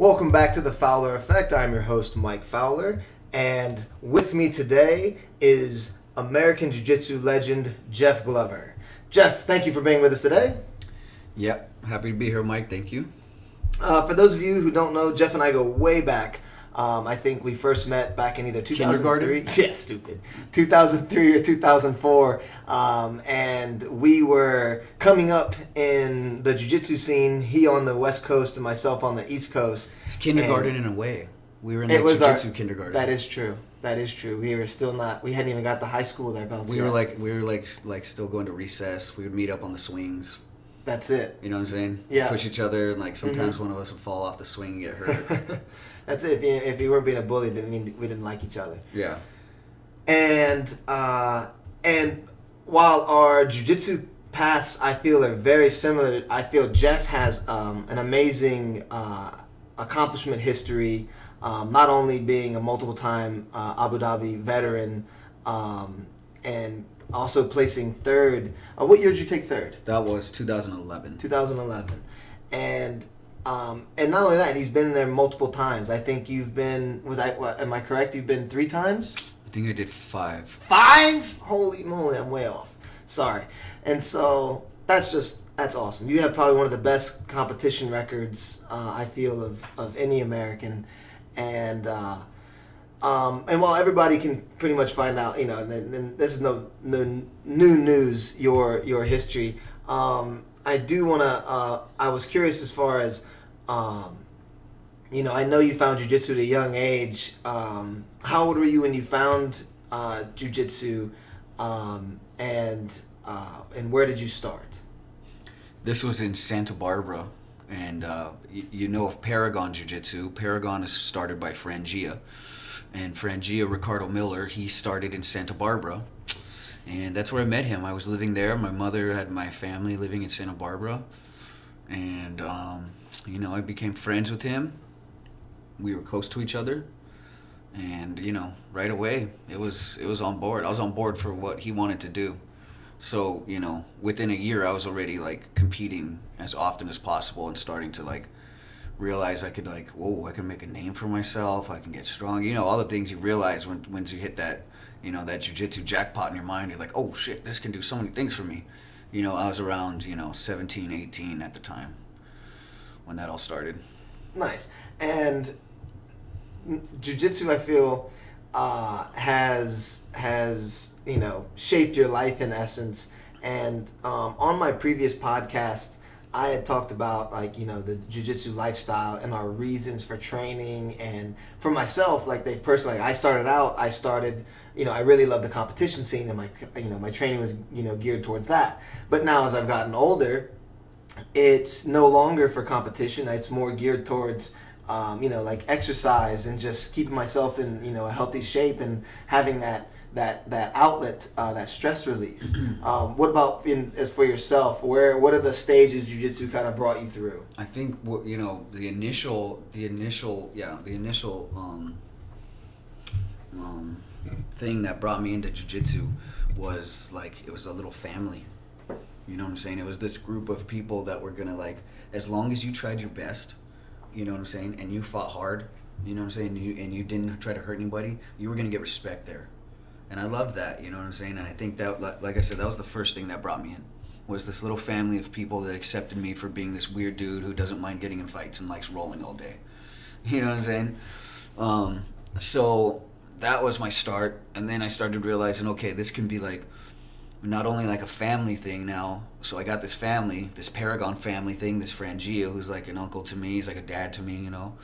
Welcome back to the Fowler Effect. I'm your host, Mike Fowler, and with me today is American Jiu Jitsu legend Jeff Glover. Jeff, thank you for being with us today. Yep, happy to be here, Mike. Thank you. Uh, for those of you who don't know, Jeff and I go way back. Um, I think we first met back in either 2003. Yeah, stupid. 2003 or 2004. Um, and we were coming up in the jiu jitsu scene, he on the West Coast and myself on the East Coast. It's kindergarten in a way. We were in like was our- jiu-jitsu kindergarten. That is true. That is true. We were still not, we hadn't even got the high school with our belts we yet. were like we were like like still going to recess. We would meet up on the swings. That's it. You know what I'm saying? Yeah. Mm-hmm. Push each other, and like sometimes one of us would fall off the swing and get hurt. That's it. If you, if you weren't being a bully, then mean we didn't like each other. yeah. and uh, and while our jujitsu paths I feel are very similar, I feel Jeff has um, an amazing uh, accomplishment history. Um, not only being a multiple time uh, Abu Dhabi veteran, um, and also placing third. Uh, what year did you take third? That was 2011. 2011, and um, and not only that, he's been there multiple times. I think you've been was I what, am I correct? You've been three times. I think I did five. Five? Holy moly, I'm way off. Sorry. And so that's just that's awesome. You have probably one of the best competition records uh, I feel of, of any American, and uh, um, and while everybody can pretty much find out, you know, and, and this is no, no new news your your history. Um, I do want to. Uh, I was curious as far as. Um, you know, I know you found jujitsu at a young age. Um, how old were you when you found uh, jujitsu, um, and uh, and where did you start? This was in Santa Barbara, and uh, you know of Paragon Jiu Jitsu. Paragon is started by Franjinha, and Franjinha Ricardo Miller. He started in Santa Barbara, and that's where I met him. I was living there. My mother had my family living in Santa Barbara, and um, you know I became friends with him. We were close to each other, and you know right away it was it was on board. I was on board for what he wanted to do. So, you know, within a year, I was already like competing as often as possible and starting to like realize I could like, whoa, I can make a name for myself. I can get strong. You know, all the things you realize when once you hit that, you know, that jujitsu jackpot in your mind. You're like, oh shit, this can do so many things for me. You know, I was around, you know, 17, 18 at the time when that all started. Nice. And jujitsu, I feel, uh, has has you know shaped your life in essence. And um, on my previous podcast, I had talked about like you know the jujitsu lifestyle and our reasons for training. And for myself, like they personally, I started out, I started. You know, I really love the competition scene, and my you know my training was you know geared towards that. But now, as I've gotten older, it's no longer for competition. It's more geared towards, um, you know, like exercise and just keeping myself in, you know, a healthy shape and having that that that outlet, uh, that stress release. um, what about in, as for yourself? Where what are the stages jujitsu kind of brought you through? I think what you know the initial the initial yeah the initial um, um, thing that brought me into jujitsu was like it was a little family. You know what I'm saying? It was this group of people that were gonna like as long as you tried your best, you know what I'm saying, and you fought hard, you know what I'm saying, and you and you didn't try to hurt anybody, you were gonna get respect there. And I love that, you know what I'm saying? And I think that like- like I said, that was the first thing that brought me in was this little family of people that accepted me for being this weird dude who doesn't mind getting in fights and likes rolling all day. You know what I'm saying? Um, so that was my start, and then I started realizing, okay, this can be like not only like a family thing now. So I got this family, this Paragon family thing, this Franjinha who's like an uncle to me, he's like a dad to me, you know.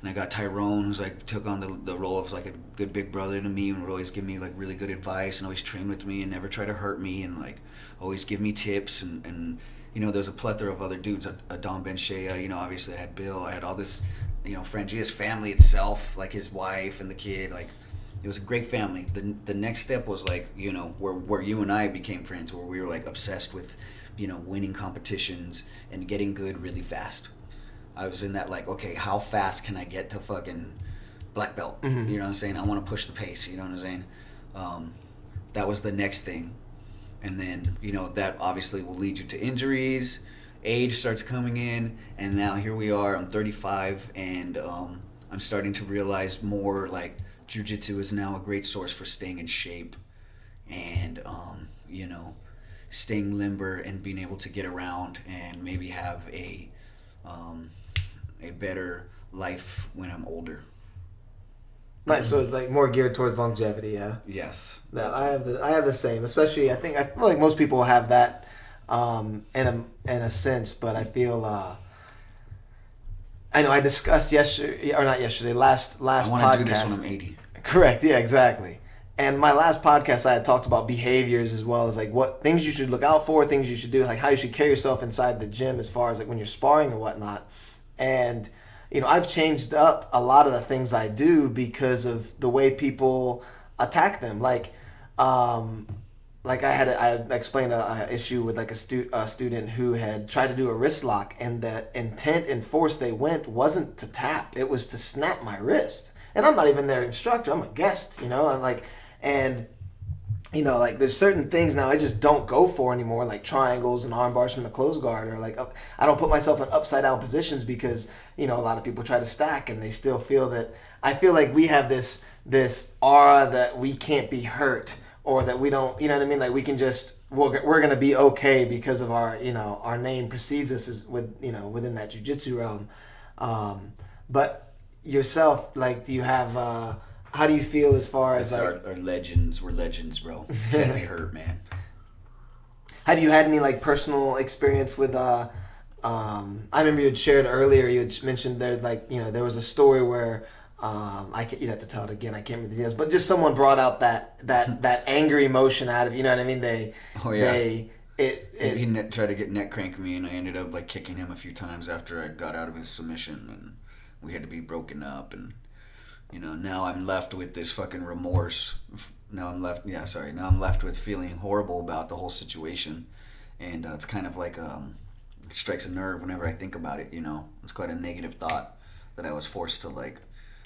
And I got Tyrone who's like took on the, the role of like a good big brother to me and would always give me like really good advice and always train with me and never try to hurt me and like always give me tips and, and you know, there's a plethora of other dudes, a, a Don Ben Shea, you know, obviously I had Bill, I had all this, you know, Franjinha's family itself, like his wife and the kid, like it was a great family. The, the next step was like, you know, where, where you and I became friends, where we were like obsessed with, you know, winning competitions and getting good really fast. I was in that like, okay, how fast can I get to fucking black belt? You know what I'm saying? I want to push the pace. You know what I'm saying? Um, that was the next thing, and then you know that obviously will lead you to injuries, age starts coming in, and now here we are. I'm 35, and um, I'm starting to realize more like jujitsu is now a great source for staying in shape, and um, you know, staying limber and being able to get around and maybe have a um, a better life when I'm older. Nice. So it's like more geared towards longevity. Yeah. Yes. No, I have the I have the same. Especially, I think I feel like most people have that um, in a in a sense, but I feel. Uh, I know I discussed yesterday or not yesterday. Last last I podcast. want to do this when I'm 80. Correct. Yeah. Exactly. And my last podcast, I had talked about behaviors as well as like what things you should look out for, things you should do, like how you should carry yourself inside the gym as far as like when you're sparring or whatnot. And you know, I've changed up a lot of the things I do because of the way people attack them. Like, um, like I had, a, I explained a, a, issue with like a, stu- a student who had tried to do a wrist lock, and the intent and force they went wasn't to tap; it was to snap my wrist. And I'm not even their instructor; I'm a guest, you know. I'm like, and you know, like there's certain things now I just don't go for anymore, like triangles and arm bars from the close guard, or like I don't put myself in upside down positions because you know a lot of people try to stack and they still feel that I feel like we have this this aura that we can't be hurt or that we don't, you know what I mean? Like we can just we're, we're gonna be okay because of our you know our name precedes us with you know within that jujitsu realm, um, but yourself like do you have uh, how do you feel as far as like our, our legends? We're legends, bro. Can't be hurt, man. Have you had any like personal experience with? uh um, I remember you had shared earlier. You had mentioned there like you know there was a story where um, I can, you'd have to tell it again. I can't remember the details, but just someone brought out that that that angry emotion out of you know what I mean. They oh yeah. They, it, it, he, he tried to get neck crank me, and I ended up like kicking him a few times after I got out of his submission, and we had to be broken up, and you know now i'm left with this fucking remorse now i'm left yeah sorry now i'm left with feeling horrible about the whole situation and uh, it's kind of like um, it strikes a nerve whenever i think about it you know it's quite a negative thought that i was forced to like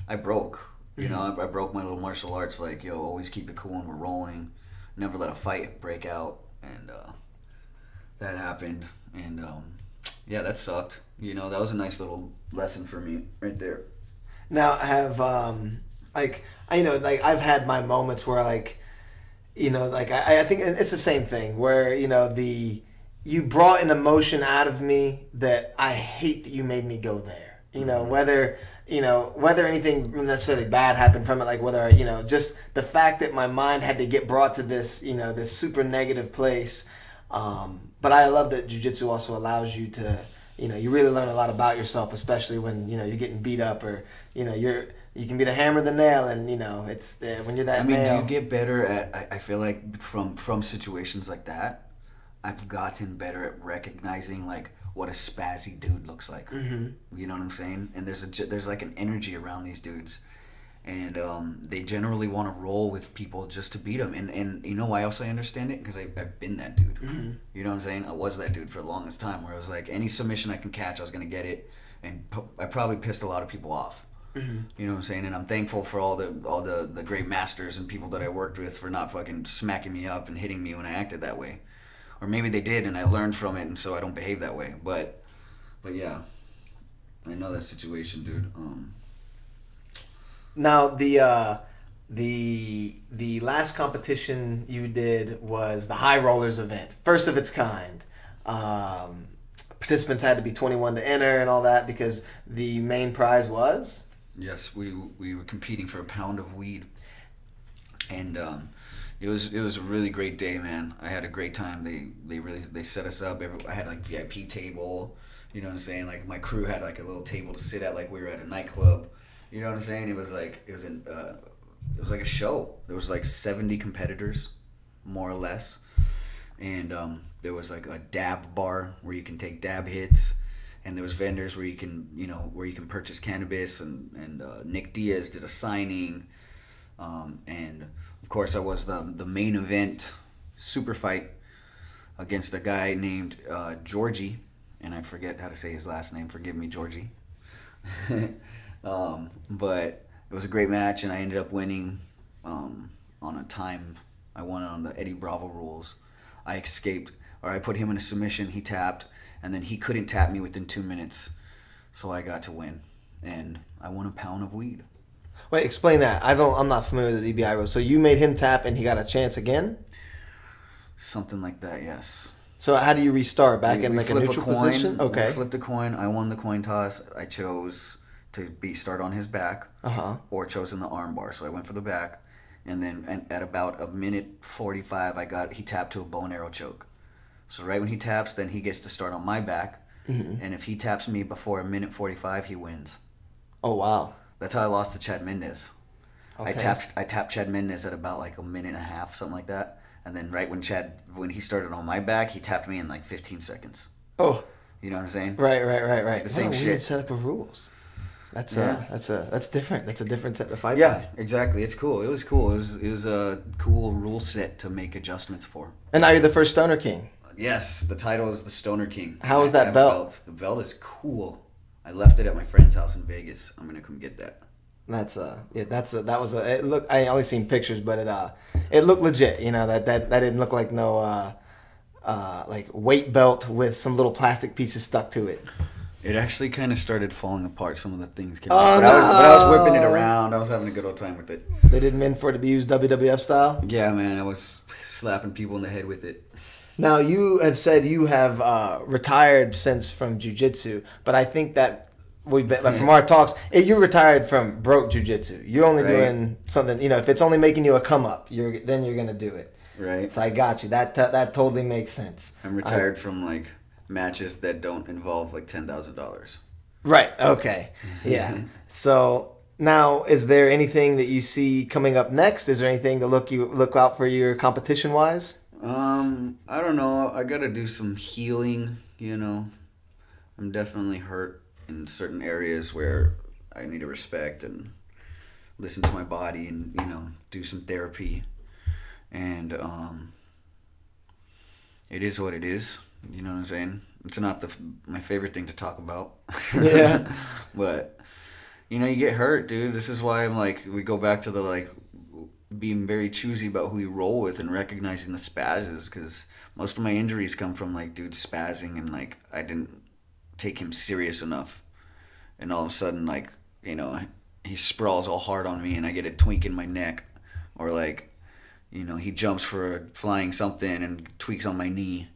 i broke you mm-hmm. know I, I, broke my little martial arts like yo always keep it cool when we're rolling never let a fight break out and uh, that happened and um, yeah that sucked you know that was a nice little lesson for me right there now I have um like I you know like I've had my moments where like you know like I, I think it's the same thing where you know the you brought an emotion out of me that I hate that you made me go there. You know mm-hmm. whether you know whether anything necessarily bad happened from it like whether you know just the fact that my mind had to get brought to this you know this super negative place um, but i love that jiu-jitsu also allows you to you know you really learn a lot about yourself especially when you know you're getting beat up or you know you're you can be the hammer the nail and you know it's uh, when you're that i mean do you get better at I, I feel like from from situations like that i've gotten better at recognizing like what a spazzy dude looks like mm-hmm. you know what i'm saying and there's a there's like an energy around these dudes and um, they generally want to roll with people just to beat them. And and you know why else I understand it? Because I've been that dude. Mm-hmm. You know what I'm saying? I was that dude for the longest time, where I was like, any submission I can catch, I was gonna get it, and I probably pissed a lot of people off. Mm-hmm. You know what I'm saying? And I'm thankful for all the all the the great masters and people that I worked with for not fucking smacking me up and hitting me when I acted that way, or maybe they did and I learned from it, and so I don't behave that way. But but yeah, I know that situation, dude. Um, now the uh, the the last competition you did was the High Rollers event, first of its kind. Um, participants had to be 21 to enter and all that because the main prize was. Yes, we we were competing for a pound of weed, and um, it was it was a really great day, man. I had a great time. They they really they set us up. Every, I had like VIP table. You know what I'm saying? Like my crew had like a little table to sit at, like we were at a nightclub. You know what I'm saying? It was like it was an uh, it was like a show. There was like 70 competitors, more or less, and um, there was like a dab bar where you can take dab hits, and there was vendors where you can you know where you can purchase cannabis, and and uh, Nick Diaz did a signing, um, and of course I was the the main event super fight against a guy named uh, Georgie, and I forget how to say his last name. Forgive me, Georgie. Um, but it was a great match, and I ended up winning um, on a time. I won on the Eddie Bravo rules. I escaped, or I put him in a submission. He tapped, and then he couldn't tap me within two minutes, so I got to win, and I won a pound of weed. Wait, explain that. I don't. I'm not familiar with the EBI rules. So you made him tap, and he got a chance again. Something like that, yes. So how do you restart back We- in we like a neutral coin, position? We Okay. flipped a coin. I won the coin toss. I chose to be start on his back, Uh huh. or chosen the arm bar. So I went for the back, and then and at about a minute forty five, I got he tapped to a bow and arrow choke. So right when he taps, then he gets to start on my back, Mm-hmm. and if he taps me before a minute forty five, he wins. Oh wow. That's how I lost to Chad Mendes. I tapped I tapped Chad Mendes at about like a minute and a half, something like that. And then right when Chad when he started on my back, he tapped me in like fifteen seconds. Oh, You know what I'm saying? right, right, right, right. The What same a weird shit. setup of rules. That's Yeah. uh that's a that's different. That's a different set of fight. Yeah, exactly. It's cool. It was cool. It was it was a cool rule set to make adjustments for. And now you're the first stoner king. Yes, the title is the Stoner King. How is I that have belt? The belt is cool. I left it at my friend's house in Vegas. I'm gonna come get that. That's uh yeah that's a that was a it look I only seen pictures but it uh it looked legit you know that that that didn't look like no uh uh like weight belt with some little plastic pieces stuck to it. It actually kind of started falling apart. Some of the things came Oh, out. But, I was, but I was whipping it around. I was having a good old time with it. They didn't mean for it to be used WWF style. Yeah, man. I was slapping people in the head with it. Now you have said you have uh, retired since from jujitsu, but I think that we've been like, from our talks, eh, you retired from broke jujitsu. You're only Right. doing something, you know. If it's only making you a come up, you're then you're gonna do it. Right. So I got you. That that, that totally makes sense. I'm retired from like matches that don't involve like ten thousand dollars. Right. Okay. Yeah. so now, is there anything that you see coming up next? Is there anything to look you look out for your competition wise? Um, I don't know. I gotta do some healing. You know, I'm definitely hurt in certain areas where I need to respect and listen to my body, and you know, do some therapy. And um, it is what it is. You know what I'm saying? It's not the my favorite thing to talk about. Yeah. but you know, you get hurt, dude. This is why I'm like, we go back to the like being very choosy about who you roll with and recognizing the spazzes because most of my injuries come from like dude spazzing and like I didn't take him serious enough, and all of a sudden like you know he sprawls all hard on me and I get a twink in my neck, or like you know he jumps for a flying something and tweaks on my knee,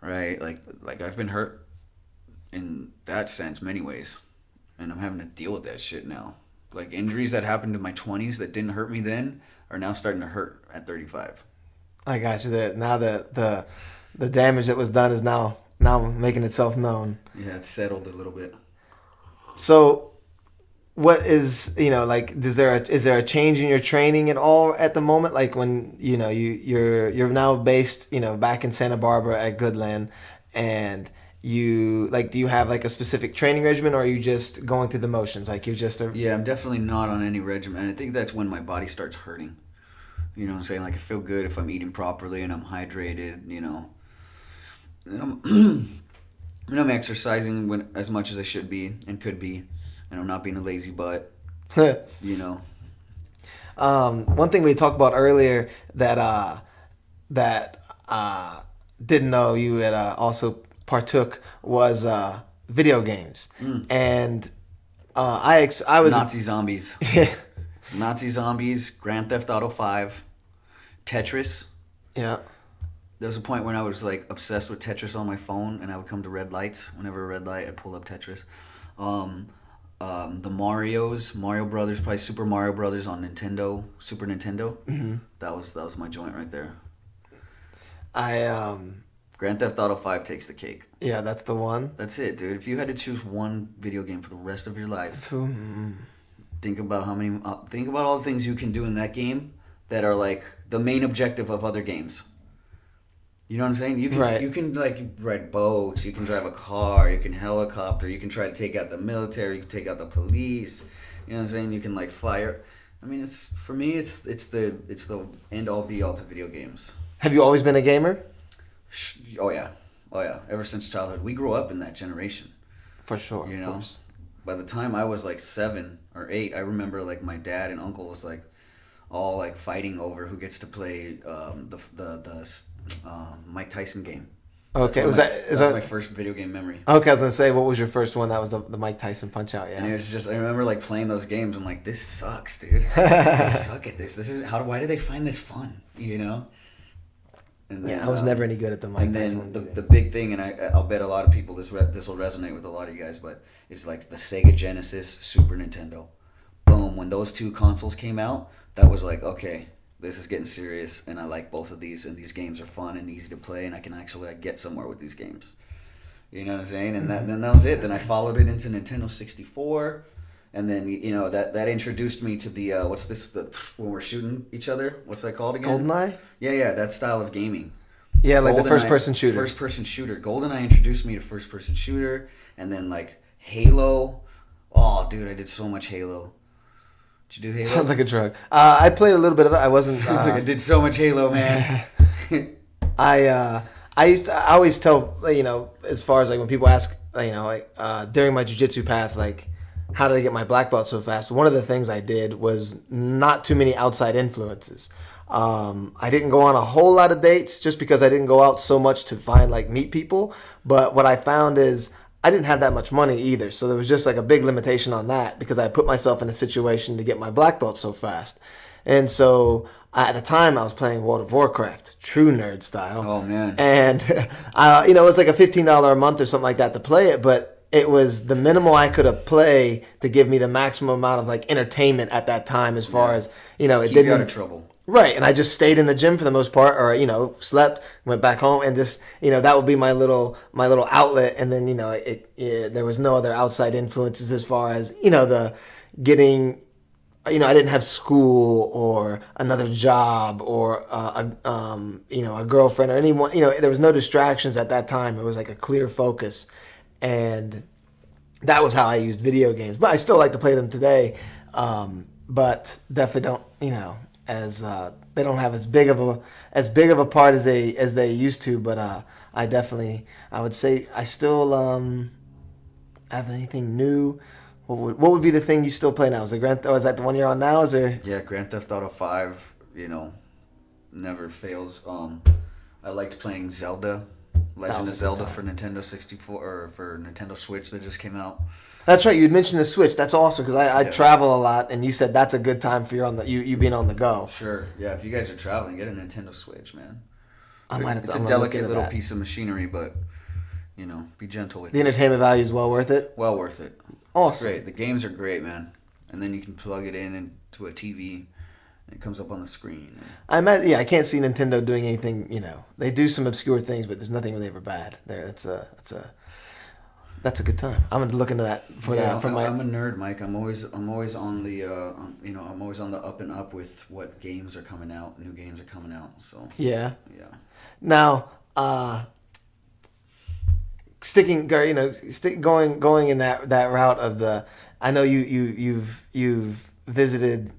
right? Like like I've been hurt in that sense many ways, and I'm having to deal with that shit now. Like injuries that happened in my 20s that didn't hurt me then are now starting to hurt at 35. I got you. That now the the the damage that was done is now now making itself known. Yeah, it's settled a little bit. So, what is you know like? Is there a, is there a change in your training at all at the moment? Like when you know you you're you're now based you know back in Santa Barbara at Goodland, and you like do you have like a specific training regimen or are you just going through the motions? Like you're just a Yeah, I'm definitely not on any regimen. I think that's when my body starts hurting. You know I'm saying? Like I feel good if I'm eating properly and I'm hydrated, you know. And I'm, and I'm exercising when, as much as I should be and could be. And I'm not being a lazy butt, you know. Um, one thing we talked about earlier that uh, that uh, didn't know you had uh, also partook was uh, video games, and uh, I ex- I was Nazi zombies. yeah Nazi zombies, Grand Theft Auto 5, Tetris. yeah There was a point when I was like obsessed with Tetris on my phone, and I would come to red lights. Whenever a red light, I'd pull up Tetris. Um, um, the Mario's, Mario Brothers, probably Super Mario Brothers on Nintendo, Super Nintendo. Mm-hmm. That was that was my joint right there. I um Grand Theft Auto Five takes the cake. yeah that's the one. That's it, dude. If you had to choose one video game for the rest of your life, think about how many. Uh, think about all the things you can do in that game that are like the main objective of other games. You know what I'm saying? You can Right. you can like ride boats, you can drive a car, you can helicopter, you can try to take out the military, you can take out the police. You know what I'm saying? You can like fire. I mean, it's for me, it's it's the it's the end all be all to video games. Have you always been a gamer? Oh yeah, oh yeah. Ever since childhood, we grew up in that generation. For sure. You of know, course. by the time I was like seven or eight, I remember like my dad and uncle was like all like fighting over who gets to play um, the the the um, Mike Tyson game. Okay, was my- that- is that- my first video game memory? Okay, I was gonna say, what was your first one? That was the, the Mike Tyson Punch Out. And it was just I remember like playing those games. I'm like, this sucks, dude. I suck at this. This is how. Do why do they find this fun? You know. And Yeah, I was uh, never any good at the Mike and then the, the big thing, and I, I'll bet a lot of people this re- this will resonate with a lot of you guys, but it's like the Sega Genesis, Super Nintendo. Boom! When those two consoles came out, that was like, okay, this is getting serious, and I like both of these, and these games are fun and easy to play, and I can actually like, get somewhere with these games. You know what I'm saying? And that, then that was it. Then I followed it into Nintendo 64, and then you know that that introduced me to the uh, what's this the when we're shooting each other? What's that called again? Goldeneye. Yeah, yeah, that style of gaming. Yeah, like the first person shooter. First person shooter. GoldenEye introduced me to first person shooter, and then like Halo. Oh, dude, I did so much Halo. Did you do Halo? Sounds like a drug. Uh, I played a little bit of it. I wasn't. Sounds like I Uh, did so much Halo, man. I uh, I used to, I always tell you know as far as like when people ask you know like uh, during my jujitsu path like how did I get my black belt so fast? One of the things I did was not too many outside influences. Um, I didn't go on a whole lot of dates just because I didn't go out so much to find like meet people. But what I found is I didn't have that much money either, so there was just like a big limitation on that because I put myself in a situation to get my black belt so fast. And so at the time I was playing World of Warcraft, true nerd style oh man. and uh, you know it was like a fifteen dollar a month or something like that to play it, but it was the minimal I could have play to give me the maximum amount of like entertainment at that time, as far Yeah. as you know, it Keep you out didn't of trouble. right. And I just stayed in the gym for the most part, or you know, slept, went back home, and just you know that would be my little my little outlet. And then you know it, it there was no other outside influences as far as you know the getting you know, I didn't have school or another job or uh, a, um, you know, a girlfriend or anyone. You know, there was no distractions at that time. It was like a clear focus, and that was how I used video games. But I still like to play them today. Um, but definitely don't, you know, as uh, they don't have as big of a as big of a part as they as they used to. But uh, I definitely, I would say, I still um, have anything new. What would, what would be the thing you still play now? Is it Grand? Or is that the one you're on now? Is there? Yeah, Grand Theft Auto Five. You know, never fails. Um, I liked playing Zelda, Legend of Zelda for Nintendo 64 or for Nintendo Switch that just came out. That's right. You had mentioned the Switch. That's awesome because I, I Yeah. travel a lot, and you said that's a good time for you on the you, you being on the go. Sure. Yeah, if you guys are traveling, get a Nintendo Switch, man. I might have It's to, a I'm look delicate little that. piece of machinery, but you know, be gentle with it. The it. entertainment value is well worth it. Well worth it. Awesome. Great. The games are great, man. And then you can plug it in into a TV, it comes up on the screen. I met, yeah, I can't see Nintendo doing anything. You know, they do some obscure things, but there's nothing really ever bad. There, that's a that's a that's a good time. I'm gonna look into that for yeah, that for I- my. I'm a nerd, Mike. I'm always I'm always on the uh, you know I'm always on the up and up with what games are coming out. New games are coming out. So yeah. yeah. Now, uh, sticking, you know, stick, going going in that that route of the. I know you you you've you've visited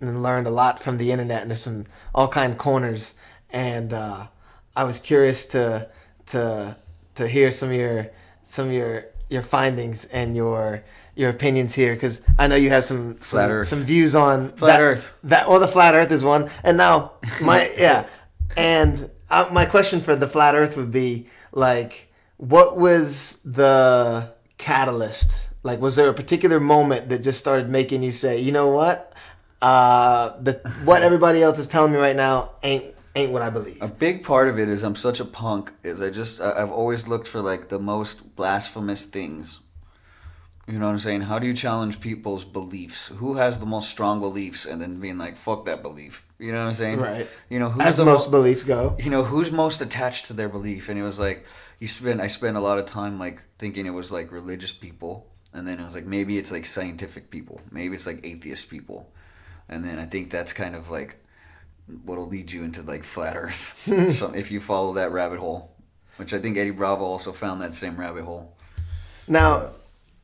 and learned a lot from the internet, and there's some all kind of corners. And uh, I was curious to to to hear some of your some of your your findings and your your opinions here because I know you have some some, some views on Flat that- Earth. That well, the flat Earth is one, and now my yeah, and uh, my question for the flat Earth would be like, what was the catalyst? Like, was there a particular moment that just started making you say, you know what, uh, the what everybody else is telling me right now ain't ain't what I believe. A big part of it is I'm such a punk. Is I just I've always looked for like the most blasphemous things. You know what I'm saying? How do you challenge people's beliefs? Who has the most strong beliefs, and then being like, "Fuck that belief." You know what I'm saying? Right. You know who's As the most mo- beliefs go. you know who's most attached to their belief and it was like you spend i spent a lot of time like thinking it was like religious people and then it was like maybe it's like scientific people maybe it's like atheist people and then i think that's kind of like what'll lead you into like flat earth so if you follow that rabbit hole which i think eddie bravo also found that same rabbit hole Now,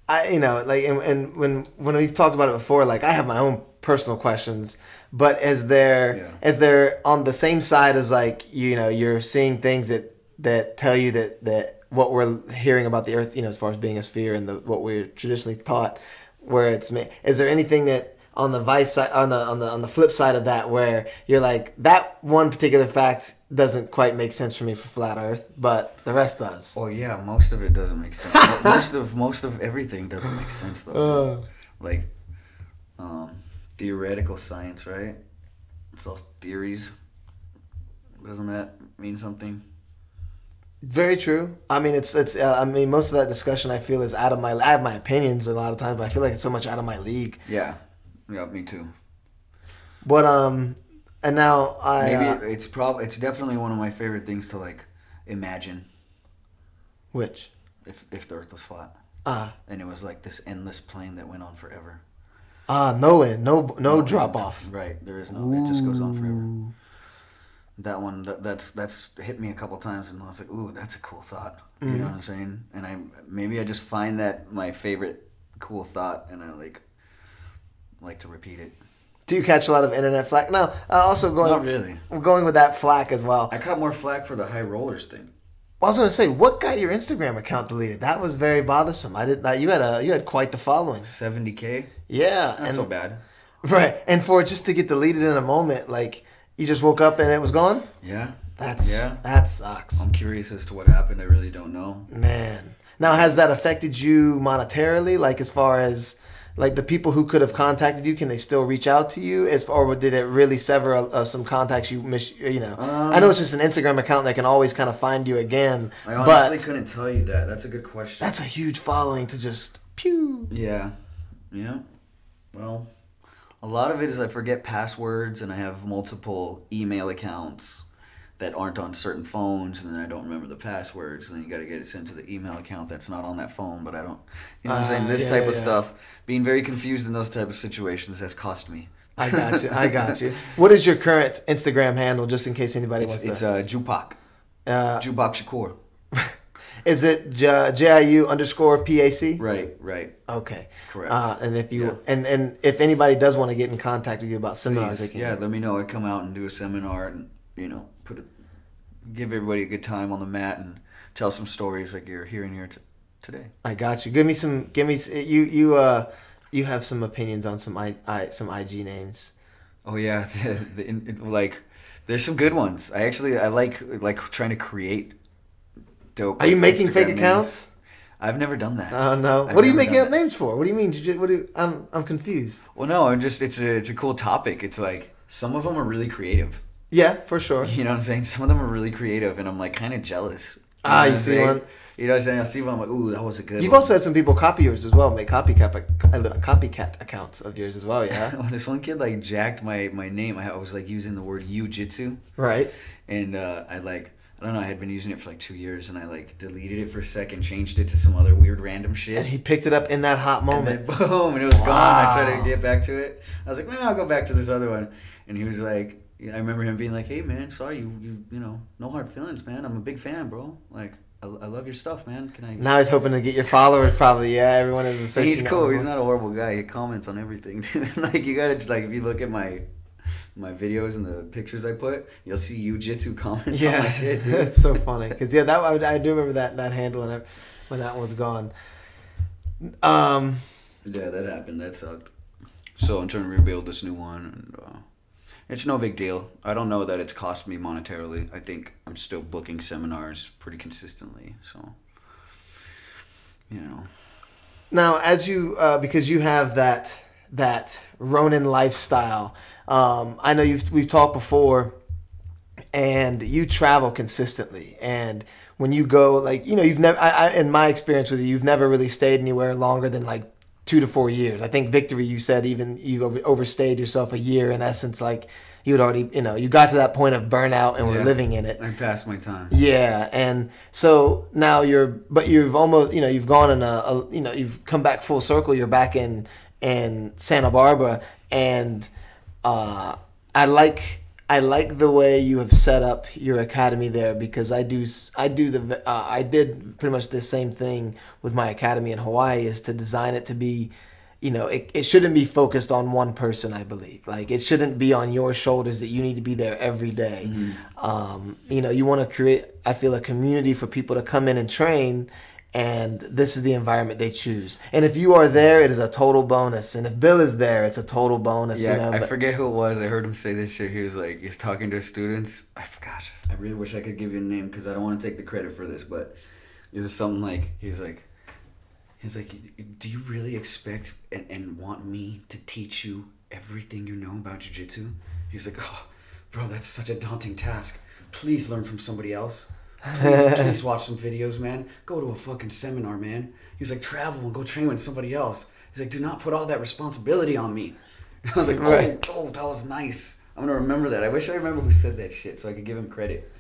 I you know like and, and when when we've talked about it before, like I have my own personal questions, but as they're Yeah. as they're on the same side as like you know you're seeing things that that tell you that that what we're hearing about the Earth, you know, as far as being a sphere and the what we're traditionally taught, where it's is there anything that on the vice side on the on the on the flip side of that where you're like that one particular fact doesn't quite make sense for me for flat earth but the rest does Oh yeah, most of it doesn't make sense. Most of most of everything doesn't make sense though. Uh, like um, theoretical science, right? It's all theories. Doesn't that mean something? very true i mean it's it's uh, i mean most of that discussion i feel is out of my i have my opinions a lot of times but i feel like it's so much out of my league Yeah, yeah, me too. but um and now i Maybe uh, it's prob it's definitely one of my favorite things to like imagine which if if the Earth was flat ah and it was like this endless plane that went on forever. ah no end no no end. drop off Right, there is no. It just goes on forever. That one, that, that's that's hit me a couple times, and I was like, "Ooh, that's a cool thought." You Mm-hmm. know what I'm saying? And I maybe I just find that my favorite cool thought, and I like like to repeat it. do you catch a lot of internet flack no uh, also going Not really. we're going with that flack as well I caught more flack for the high rollers thing. I was gonna say, what got your Instagram account deleted? That was very bothersome. I did not. You had a you had quite the following. Seventy k. Yeah, Not and so bad. right, and for it just to get deleted in a moment, like you just woke up and it was gone. Yeah. That's Yeah. that sucks, I'm curious as to what happened. I really don't know. man. Now, has that affected you monetarily? Like as far as like the people who could have contacted you, can they still reach out to you? As or did it really sever uh, some contacts you miss? You know, I know it's just an Instagram account that can always kind of find you again, I honestly but couldn't tell you that. That's a good question. that's a huge following to just pew. Yeah. Yeah. Well, a lot of it is I forget passwords and I have multiple email accounts that aren't on certain phones and then I don't remember the passwords and then you got to get it sent to the email account that's not on that phone but I don't you know what I'm saying Ah, this yeah, type of stuff being very confused in those type of situations has cost me I got you. I got you. What is your current Instagram handle, just in case anybody it's, wants it's to? uh Jupak Uh, Jubak Shakur is it J- JIU underscore PAC? right right Okay. Correct. Uh, and if you Yeah. and and if anybody does want to get in contact with you about seminars, Please, yeah, let me know. I come out and do a seminar and you know a, give everybody a good time on the mat and tell some stories like you're hearing here t- today. I got you. Give me some. Give me you. You uh, you have some opinions on some I, I some IG names. Oh yeah, the, the, like there's some good ones. I actually I like like trying to create dope. Are you making Instagram fake names. accounts? I've never done that. Oh no! I've what are you making up that. names for? What do you mean? What do you, I'm I'm confused. Well, no, I'm just it's a it's a cool topic. It's like some of them are really creative. Yeah, for sure. You know what I'm saying? Some of them are really creative, and I'm like kind of jealous. You Ah, you see one? You know what I'm saying? I see one. I'm like, ooh, that was a good. You've one. also had some people copy yours as well, make copycat uh, copycat accounts of yours as well. Yeah. Well, this one kid like jacked my my name. I was like using the word jujitsu, right. and uh, I like I don't know. I had been using it for like two years, and I like deleted it for a second, changed it to some other weird random shit. And he picked it up in that hot and moment. then boom, and it was gone. I tried to get back to it. I was like, man, I'll go back to this other one. And he was like, I remember him being like, hey man, sorry, you you you know, no hard feelings, man. I'm a big fan, bro. Like, I, I love your stuff, man. Can I? Now he's hoping to get your followers. Probably, yeah. Everyone is searching. He's cool. He's not a horrible guy. He comments on everything. like you gotta like if you look at my my videos and the pictures I put, you'll see jujitsu comments on Yeah, my shit, dude. it's so funny because yeah, that I, I do remember that that handle and I- when that was gone. Um, yeah, that happened. That sucked. So I'm trying to rebuild this new one, and uh, it's no big deal. I don't know that it's cost me monetarily. I think I'm still booking seminars pretty consistently. So, you know, now as you uh, because you have that that Ronin lifestyle, um, I know you've we've talked before, and you travel consistently and. When you go, like you know, you've never. I, I, in my experience with you, you've never really stayed anywhere longer than like two to four years. I think victory. You said even you overstayed yourself a year. In essence, like you had already, you know, you got to that point of burnout and were Yeah. living in it. I passed my time. Yeah, and so now you're, but you've almost, you know, you've gone in a, a you know, you've come back full circle. You're back in in Santa Barbara, and uh, I like I like the way you have set up your academy there because I do I do the uh, I did pretty much the same thing with my academy in Hawaii is to design it to be you know, it, it shouldn't be focused on one person, I believe. Like, it shouldn't be on your shoulders that you need to be there every day. Um, you know, you want to create, I feel, a community for people to come in and train and this is the environment they choose. And if you are there, it is a total bonus. And if Bill is there, it's a total bonus. Yeah, you know? I But- forget who it was. I heard him say this shit. He was like, he's talking to students. I forgot. I really wish I could give you a name because I don't want to take the credit for this, but it was something like he was like, he's like, do you really expect and, and want me to teach you everything you know about jujitsu? He's like, oh, bro, that's such a daunting task. Please learn from somebody else. Please, please watch some videos, man. Go to a fucking seminar, man. He's like, travel and go train with somebody else. He's like, do not put all that responsibility on me. And I was like, oh, Right. oh, that was nice. I'm gonna remember that. I wish I remember who said that shit so I could give him credit.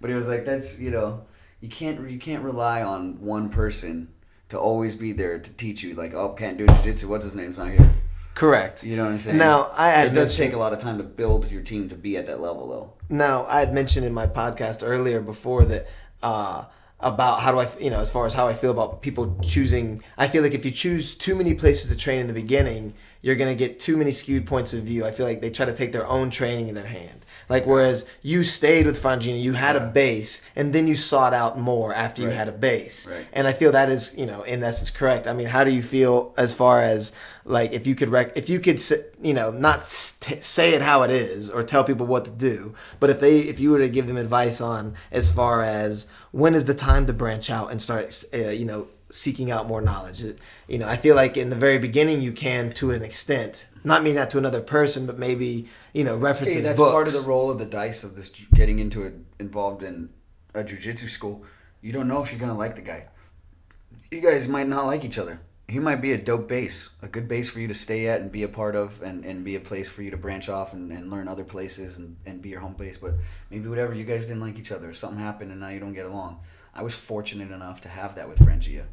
But he was like, that's you know, you can't you can't rely on one person to always be there to teach you. Like, oh, can't do jiu-jitsu. What's his name's not here. Correct. You know what I'm saying? Now, I had it does take a lot of time to build your team to be at that level, though. Now, I had mentioned in my podcast earlier before that uh, about how do I, you know, as far as how I feel about people choosing. I feel like if you choose too many places to train in the beginning, you're going to get too many skewed points of view. I feel like they try to take their own training in their hand. Like, whereas you stayed with Franjinha, you had a base, and then you sought out more after you Right. had a base. Right. And I feel that is, you know, in essence correct. I mean, how do you feel as far as like if you could rec- if you could you know not st- say it how it is or tell people what to do, but if they if you were to give them advice on as far as when is the time to branch out and start uh, you know seeking out more knowledge. You know, I feel like in the very beginning you can to an extent. Not mean that to another person, but maybe you know references Hey, that's books. part of the role of the dice of this getting into it involved in a jujitsu school. You don't know if you're gonna like the guy. You guys might not like each other. He might be a dope base, a good base for you to stay at and be a part of, and, and be a place for you to branch off and, and learn other places and, and be your home base. But maybe whatever, you guys didn't like each other, something happened, and now you don't get along. I was fortunate enough to have that with Franjinha,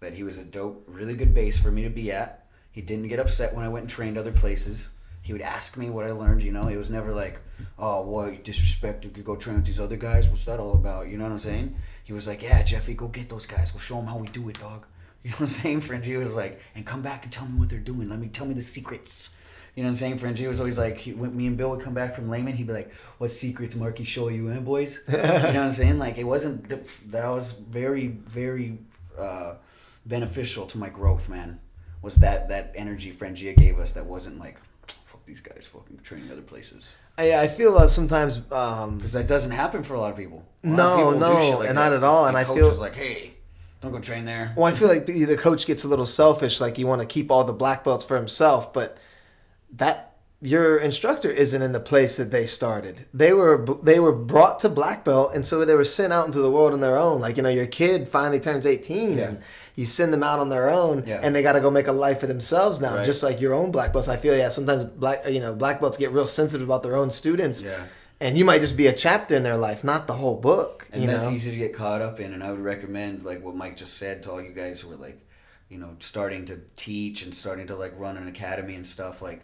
that he was a dope, really good base for me to be at. He didn't get upset when I went and trained other places. He would ask me what I learned, you know. It was never like, oh, what, you disrespect, you could go train with these other guys? What's that all about? You know what I'm saying? He was like, yeah, Jeffy, go get those guys. Go show them how we do it, dog. You know what I'm saying? Frenchie was like, and come back and tell me what they're doing. Let me tell me the secrets. You know what I'm saying? Frenchie was always like, he, when me and Bill would come back from Layman, he'd be like, what secrets Marky show you, eh, boys? you know what I'm saying? Like, it wasn't, that was very, very uh, beneficial to my growth, man. Was that that energy Franjinha gave us that wasn't like, fuck these guys fucking training other places. I, I feel uh, sometimes um, Because that doesn't happen for a lot of people. A lot of No, people no, like and that. not at all, and The I coach feel- is like, hey, don't go train there. Well, I feel like the the coach gets a little selfish, like you want to keep all the black belts for himself, but that your instructor isn't in the place that they started. They were they were brought to black belt, and so they were sent out into the world on their own. Like you know, your kid finally turns eighteen, and you send them out on their own, Yeah. and they got to go make a life for themselves now, Right. just like your own black belts. I feel yeah, sometimes black you know black belts get real sensitive about their own students. Yeah. And you might just be a chapter in their life, not the whole book. and you that's know? easy to get caught up in and i would recommend like what mike just said to all you guys who are like you know starting to teach and starting to like run an academy and stuff like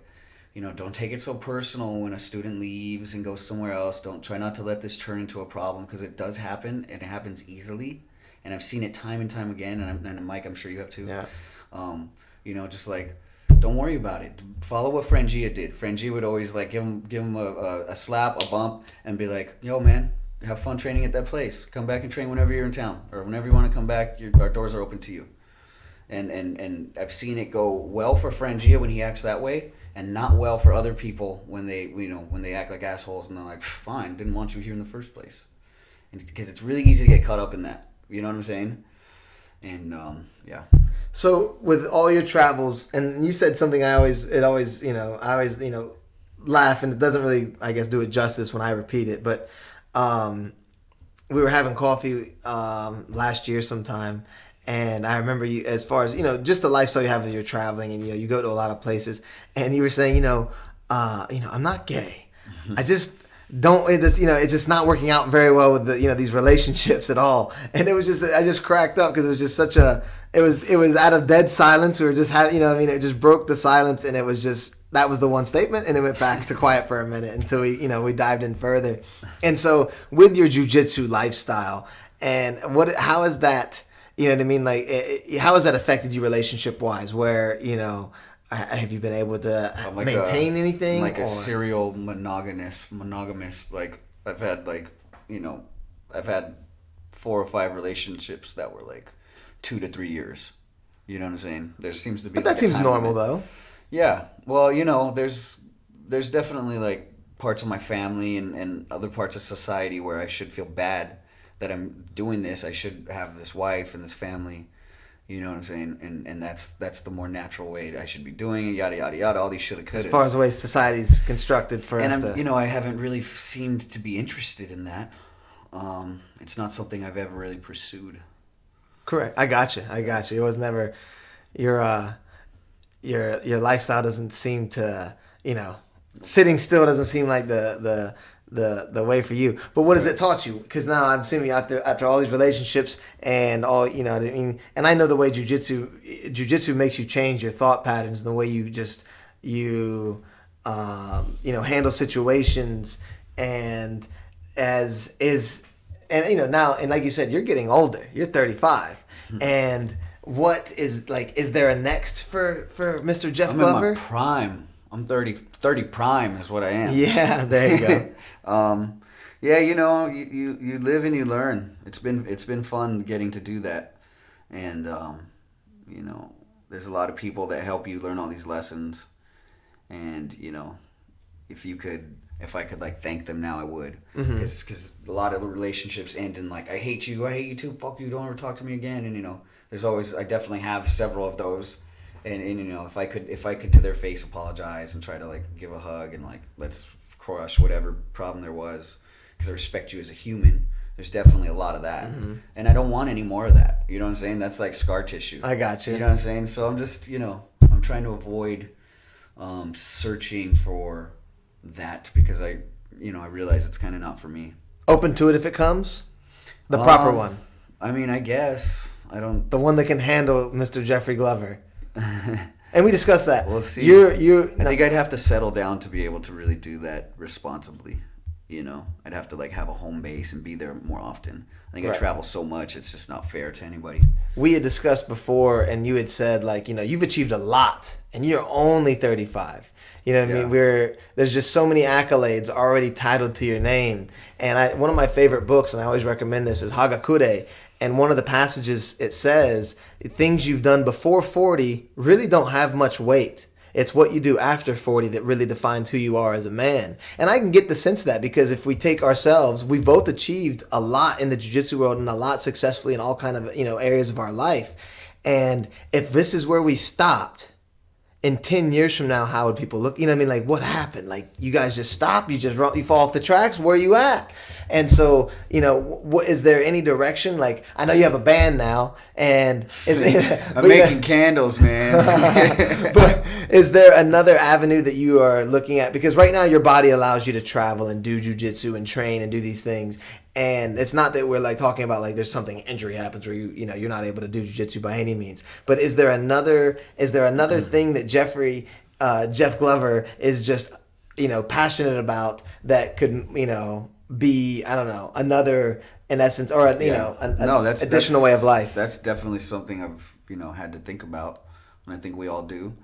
you know don't take it so personal when a student leaves and goes somewhere else don't try not to let this turn into a problem because it does happen and it happens easily and i've seen it time and time again and, I'm, and mike i'm sure you have too Yeah. um, you know just like don't worry about it. Follow what Franjinha did. Franjinha would always like give him give him a, a, a slap, a bump, and be like, "Yo, man, have fun training at that place. Come back and train whenever you're in town, or whenever you want to come back. Your, our doors are open to you." And and and I've seen it go well for Franjinha when he acts that way, and not well for other people when they you know when they act like assholes and they're like, "Fine, didn't want you here in the first place," and because it's really easy to get caught up in that. You know what I'm saying? And um, yeah. So with all your travels, and you said something I always, it always, you know, I always, you know, laugh, and it doesn't really, I guess, do it justice when I repeat it. But um, we were having coffee um, last year sometime, and I remember you, as far as you know, just the lifestyle you have when you're traveling, and you know, you go to a lot of places, and you were saying, you know, uh, you know, I'm not gay, I just don't it just you know it's just not working out very well with the you know these relationships at all. And it was just i just cracked up because it was just such a it was it was out of dead silence. We were just having you know i mean it just broke the silence and it was just that was the one statement and it went back to quiet for a minute until we you know we dived in further. And so with your jujitsu lifestyle and what how is that you know what i mean? Like it, it- how has that affected you relationship wise where you know have you been able to like maintain a, anything like a serial monogamous monogamous like i've had like you know i've had four or five relationships that were like two to three years. You know what I'm saying? There seems to be. But that like, a seems normal though. Yeah. Well, you know, there's there's definitely like parts of my family and, and other parts of society where I should feel bad that I'm doing this. I should have this wife and this family. You know what I'm saying? And and that's that's the more natural way I should be doing it. Yada yada yada. All these shoulda coulda. As far as the way society's constructed for and us I'm, to you know, I haven't really seemed to be interested in that. Um, it's not something I've ever really pursued. Correct. I got you. I got you. It was never your uh your your lifestyle doesn't seem to you know sitting still doesn't seem like the the the the way for you. But what has it taught you? Because now I'm you after after all these relationships and all you know. I mean, and I know the way jujitsu jujitsu makes you change your thought patterns and the way you just you um, you know handle situations and as is and you know now and like you said you're getting older you're 35 Hmm. and what is like is there a next for for mr jeff I'm glover in my prime. I'm 30, 30 prime is what I am. yeah there you go um, yeah, you know, you, you, you live and you learn. It's been it's been fun getting to do that, and um, you know, there's a lot of people that help you learn all these lessons, and you know, if you could, if I could like thank them now, I would, because because a lot of the relationships end in like I hate you, I hate you too, fuck you, don't ever talk to me again, and you know, there's always I definitely have several of those. And, and you know if I could if I could to their face apologize and try to like give a hug and like let's crush whatever problem there was because I respect you as a human. There's definitely a lot of that, and I don't want any more of that. You know what I'm saying? That's like scar tissue. i got you You know what I'm saying? So I'm just you know I'm trying to avoid um, searching for that because I you know I realize it's kind of not for me. open to it if it comes the proper Um, one I mean I guess I don't. the one that can handle mr jeffrey glover and we discussed that We'll see. you're you I think I'd have to settle down to be able to really do that responsibly. You know, I'd have to like have a home base and be there more often. I think Right. I travel so much; it's just not fair to anybody. we had discussed before and you had said like you know you've achieved a lot and you're only 35 you know what i mean we're there's just so many accolades already titled to your name and i one of my favorite books and i always recommend this is hagakure and one of the passages it says things you've done before 40 really don't have much weight it's what you do after 40 that really defines who you are as a man. And I can get the sense of that because if we take ourselves, we've both achieved a lot in the jiu-jitsu world and a lot successfully in all kind of, you know, areas of our life. And if this is where we stopped, in 10 years from now, how would people look? You know what I mean? Like, what happened? Like, you guys just stop, you just run, you fall off the tracks. Where are you at? And so, you know, what is there any direction? Like, I know you have a band now, and is, I'm making candles, man. but is there another avenue that you are looking at? Because right now your body allows you to travel and do jujitsu and train and do these things. And it's not that we're like talking about like there's something injury happens where you you know you're not able to do jujitsu by any means. But is there another is there another thing that Jeffrey uh, Jeff Glover is just you know passionate about that could you know be I don't know another in essence or you Yeah. know an, no, that's additional that's- way of life. That's definitely something I've you know had to think about, and I think we all do,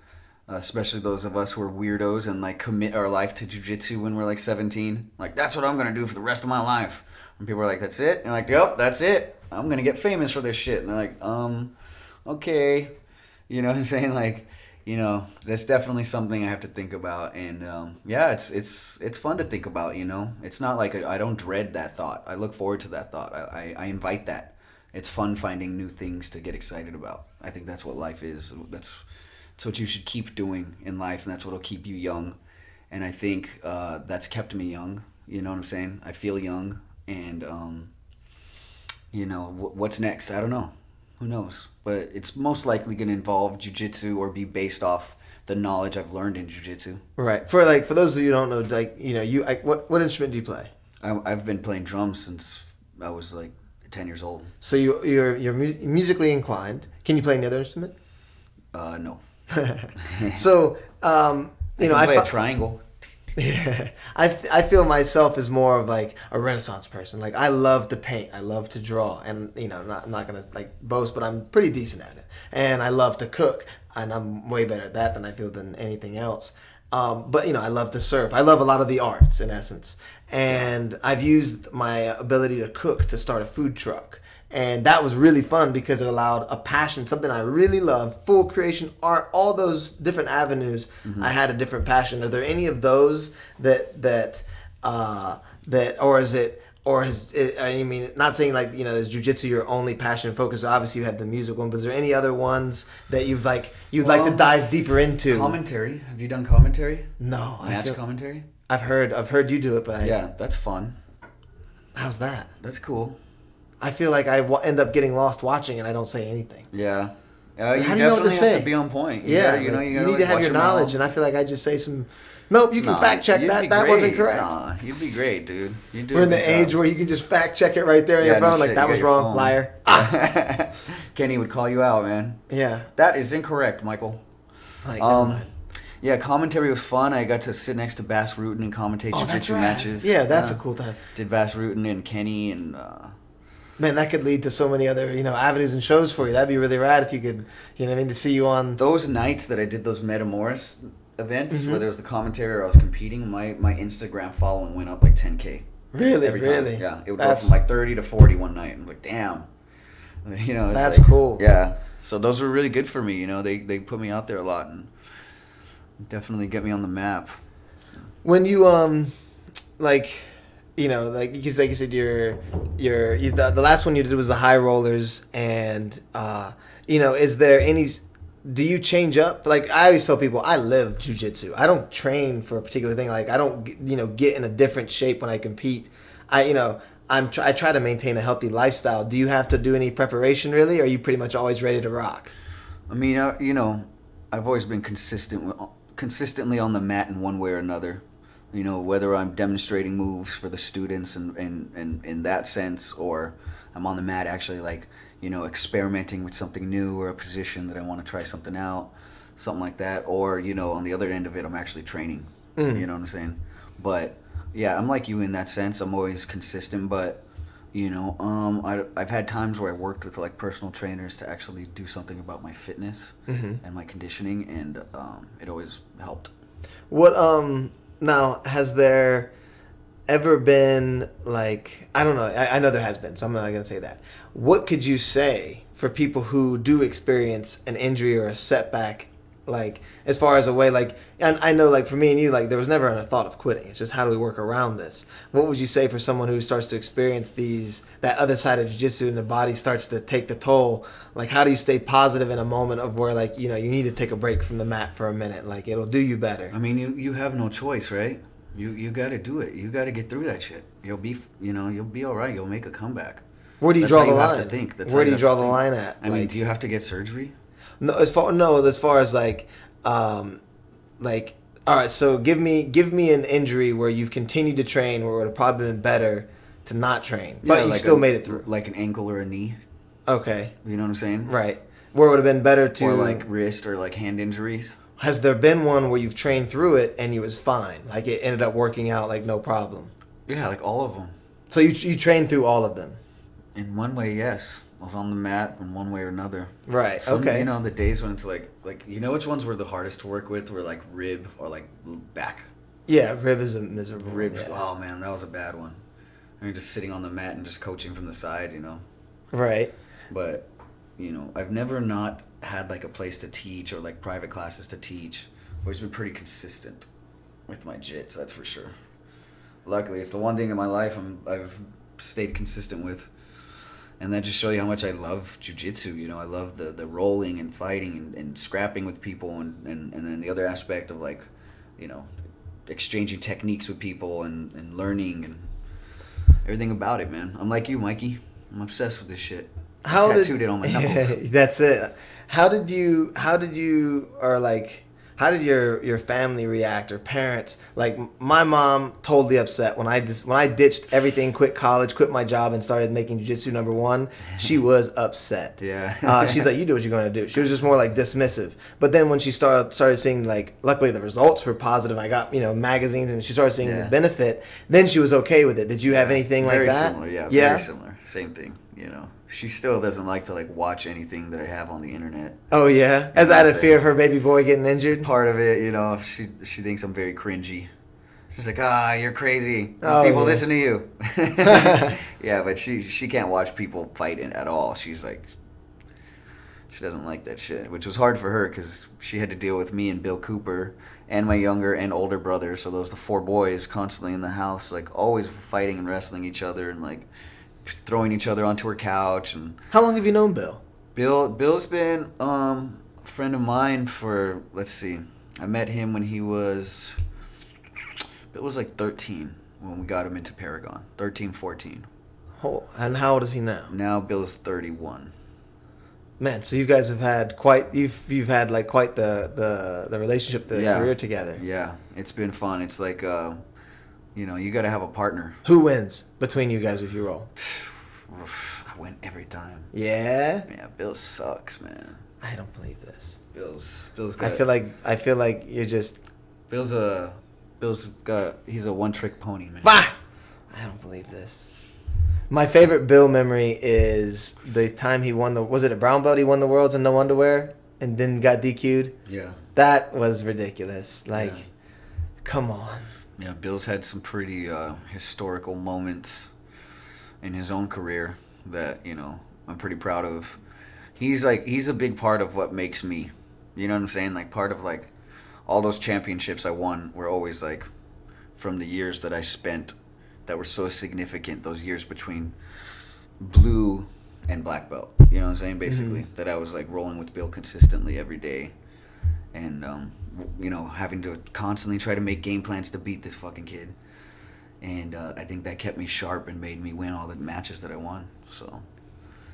uh, especially those of us who are weirdos and like commit our life to jujitsu when we're like 17. Like that's what I'm gonna do for the rest of my life. And people are like, "That's it," and like, "Yep, that's it. I'm gonna get famous for this shit." And they're like, "Um, okay," you know what I'm saying? Like, you know, that's definitely something I have to think about. And um, yeah, it's it's it's fun to think about. You know, it's not like I I don't dread that thought. I look forward to that thought. I, I, I invite that. It's fun finding new things to get excited about. I think that's what life is. That's that's what you should keep doing in life, and that's what'll keep you young. And I think uh, that's kept me young. You know what I'm saying? I feel young, and um, you know wh- what's next? I don't know. Who knows? But it's most likely going to involve jujitsu or be based off the knowledge I've learned in jujitsu. Right. For like for those of you who don't know, like you know, you I, what what instrument do you play? I, I've been playing drums since I was like ten years old. So you you're you're mu- musically inclined. Can you play any other instrument? Uh, no, So um, you I know, I play a triangle. Yeah. I, I feel myself as more of like a renaissance person. Like i love to paint. I love to draw. And you know not, i'm not gonna like boast but i'm pretty decent at it. And i love to cook. And i'm way better at that than i feel than anything else. Um, but you know i love to surf i love a lot of the arts in essence. And i've used my ability to cook to start a food truck and that was really fun because it allowed a passion, something I really love, full creation art, all those different avenues. Mm-hmm. I had a different passion. Are there any of those that that uh, that, or is it? Or is it, I mean, not saying like you know, is jujitsu your only passion and focus? Obviously, you have the music one, but is there any other ones that you've like you'd like to dive deeper into? Commentary. Have you done commentary? no, I Match feel, commentary? I've heard I've heard you do it, but I, Yeah, that's fun. how's that? That's cool. I feel like I w- end up getting lost watching and I don't say anything. Yeah. Uh, you How do you know what to definitely say? have to be on point. You yeah, gotta- you know, you, you, need to have your knowledge, and I feel like I just say some. Nope, you can Nah, fact check that. That wasn't correct. Nah, you'd be great, dude. You do. We're in the age job. where you can just fact check it right there on Yeah, your no phone. like shit, that was wrong, phone. liar. Ah, Kenny would call you out, man. yeah. That is incorrect, Michael. Like, Um, yeah, commentary was fun. I got to sit next to Bas Rutten and commentate Oh, jiu-jitsu right. matches. Yeah, that's a cool time. Did Bas Rutten and Kenny and uh, Man, that could lead to so many other you know avenues and shows for you. That'd be really rad if you could, you know, I mean, to see you on. those nights that I did those Metamoris events, Mm-hmm. where there was the commentary or I was competing, my my Instagram following went up like 10k. Really, every time. really. Yeah, it would That's go from like 30 to 40 one night. I'm like, damn. You know, That's like- cool. Yeah. So those were really good for me. You know, they they put me out there a lot and definitely get me on the map. when you um like you know like because like you said your your you, the, the last one you did was the high rollers and uh you know is there any do you change up? Like i always tell people i live jujitsu. I don't train for a particular thing. Like i don't you know get in a different shape when i compete. I you know i'm tr- i try to maintain a healthy lifestyle. Do you have to do any preparation really or are you pretty much always ready to rock? I mean, uh, you know, I've always been consistent consistently on the mat in one way or another. You know, whether I'm demonstrating moves for the students and and, and in that sense, or I'm on the mat actually like you know experimenting with something new or a position that I want to try something out, something like that. Or you know, on the other end of it, I'm actually training. You know what I'm saying? But yeah, I'm like you in that sense. I'm always consistent, but you know um, I, i've had times where i worked with like personal trainers to actually do something about my fitness and my conditioning and um, it always helped What um now has there ever been like I don't know I, I know there has been so I'm not gonna say that. What could you say for people who do experience an injury or a setback, like as far as a way like and I know like for me and you like there was never a thought of quitting. It's just how do we work around this? What would you say for someone who starts to experience these that other side of jiu-jitsu and the body starts to take the toll? Like how do you stay positive in a moment of where like you know you need to take a break from the mat for a minute? Like it'll do you better. i mean you, you have no choice right you you got to do it you got to get through that shit you'll be you know you'll be all right you'll make a comeback Where do you That's draw the you line? think. That's Where do you you draw the to line at? i mean do you have to get surgery No, as far no, as far as like, um, like, all right. So give me give me an injury where you've continued to train, where it would have probably been better to not train, but Yeah, you like still a- made it through. like an ankle or a knee Okay, you know what i'm saying right. Where it would have been better to or like wrist or like hand injuries Has there been one where you've trained through it and you was fine, like it ended up working out like no problem? yeah like all of them So you you trained through all of them, in one way yes was on the mat in one way or another right? Some, okay. You know, the days when it's like, like you know, which ones were the hardest to work with were like rib or like back yeah, rib is a miserable. ribs. yeah. Oh man, that was a bad one. I mean, just sitting on the mat and just coaching from the side, you know. Right. But you know, I've never not had like a place to teach or like private classes to teach. Always been pretty consistent with my jits, that's for sure. Luckily, it's the one thing in my life I'm, I've stayed consistent with. And that just shows you how much I love jujitsu. You know, I love the, the rolling and fighting and, and scrapping with people, and, and, and then the other aspect of like, you know, exchanging techniques with people and, and learning and everything about it, man. I'm like you, Mikey. I'm obsessed with this shit. I how tattooed did, it on my knuckles. that's it. How did you? How did you? Or like, how did your your family react or parents? Like my mom, totally upset when I dis- when I ditched everything, quit college, quit my job, and started making jujitsu number one. She was upset. Yeah. uh, she's like, you do what you're gonna do. She was just more like dismissive. But then when she started started seeing like, luckily the results were positive. I got you know magazines, and she started seeing the benefit. Then she was okay with it. Did you have anything very like that? Similar, yeah, Yeah. very similar. Same thing. You know, she still doesn't like to like watch anything that I have on the internet. Oh yeah. As out of fear of her baby boy getting injured. Part of it, you know, she she thinks I'm very cringy. She's like, ah, you're crazy. Oh, people yeah. listen to you. yeah, but she she can't watch people fight in- at all. She's like, she doesn't like that shit, which was hard for her because she had to deal with me and Bill Cooper and my younger and older brother. So those the four boys constantly in the house, like always fighting and wrestling each other and like throwing each other onto her couch and How long have you known Bill? Bill Bill's been um, a friend of mine for let's see. I met him when he was Bill was like 13 when we got him into Paragon. 13, 14. Oh, and how old is he now? Now Bill's 31. Man, so you guys have had quite you've you've had like quite the the the relationship, the Yeah. career together. Yeah, it's been fun. It's like uh, you know, you got to have a partner. Who wins between you guys if you roll? I win every time. Yeah, Yeah, Bill sucks, man. I don't believe this. Bill's Bill's I got feel like I feel like you're just Bill's a Bill's got he's a one-trick pony, man. bah. I don't believe this. My favorite Bill memory is the time he won the was it a brown belt? He won the worlds in no underwear and then got DQ'd. Yeah. That was ridiculous. Like, Yeah. come on. Yeah, Bill's had some pretty uh, historical moments in his own career that you know I'm pretty proud of. He's like he's a big part of what makes me. You know what I'm saying? Like part of like all those championships I won were always like from the years that I spent that were so significant. Those years between blue and black belt. You know what I'm saying? Basically, that I was like rolling with Bill consistently every day, and um, you know having to constantly try to make game plans to beat this fucking kid. And uh, I think that kept me sharp and made me win all the matches that I won. So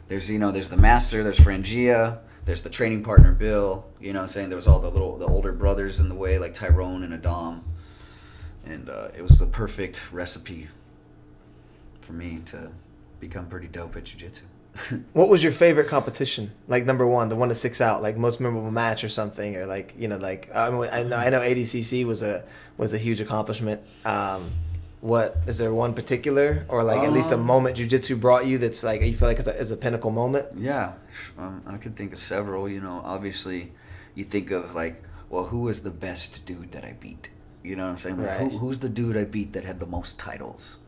there's you know there's the master, there's Franjinha, there's the training partner Bill. You know I'm saying? There was all the little the older brothers in the way like Tyrone and Adam, and uh, it was the perfect recipe for me to become pretty dope at jiu-jitsu. What was your favorite competition? Like number one, the one that sticks out, like most memorable match or something, or like you know, like I, mean, I know I know ADCC was a was a huge accomplishment. Um, what is there one particular, or like at least a Um, moment jujitsu brought you that's like you feel like it's a, is a pinnacle moment? Yeah, um, I could think of several. You know, obviously, you think of like, well, who was the best dude that I beat? You know what I'm saying? Like, Right. who, who's the dude I beat that had the most titles?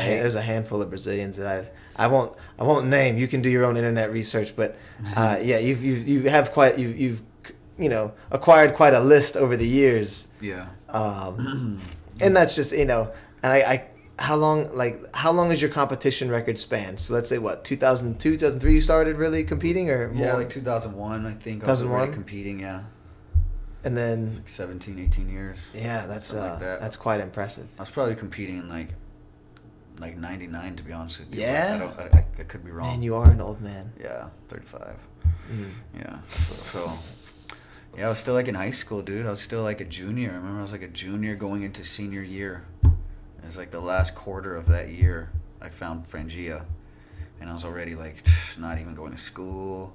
Ha- There's a handful of Brazilians that I've I won't I won't name. You can do your own internet research, but uh, yeah, you've you've you have quite you've you've you know acquired quite a list over the years. Yeah. um, and that's just you know and I, I how long like how long is your competition record span so let's say what 2002 2003 you started really competing or more Yeah, like 2001, I think. I was 2001? competing. Yeah, and then like 17, 18 years. yeah that's uh, like that. that's quite impressive I was probably competing in like, like 99 to be honest with you. Yeah? I, don't, I, I, I could be wrong. man you are an old man yeah, 35. Mm. Yeah. So, so, yeah, I was still like in high school, dude. I was still like a junior. I remember I was like a junior going into senior year. It was like the last quarter of that year. I found Franjinha, and I was already like not even going to school.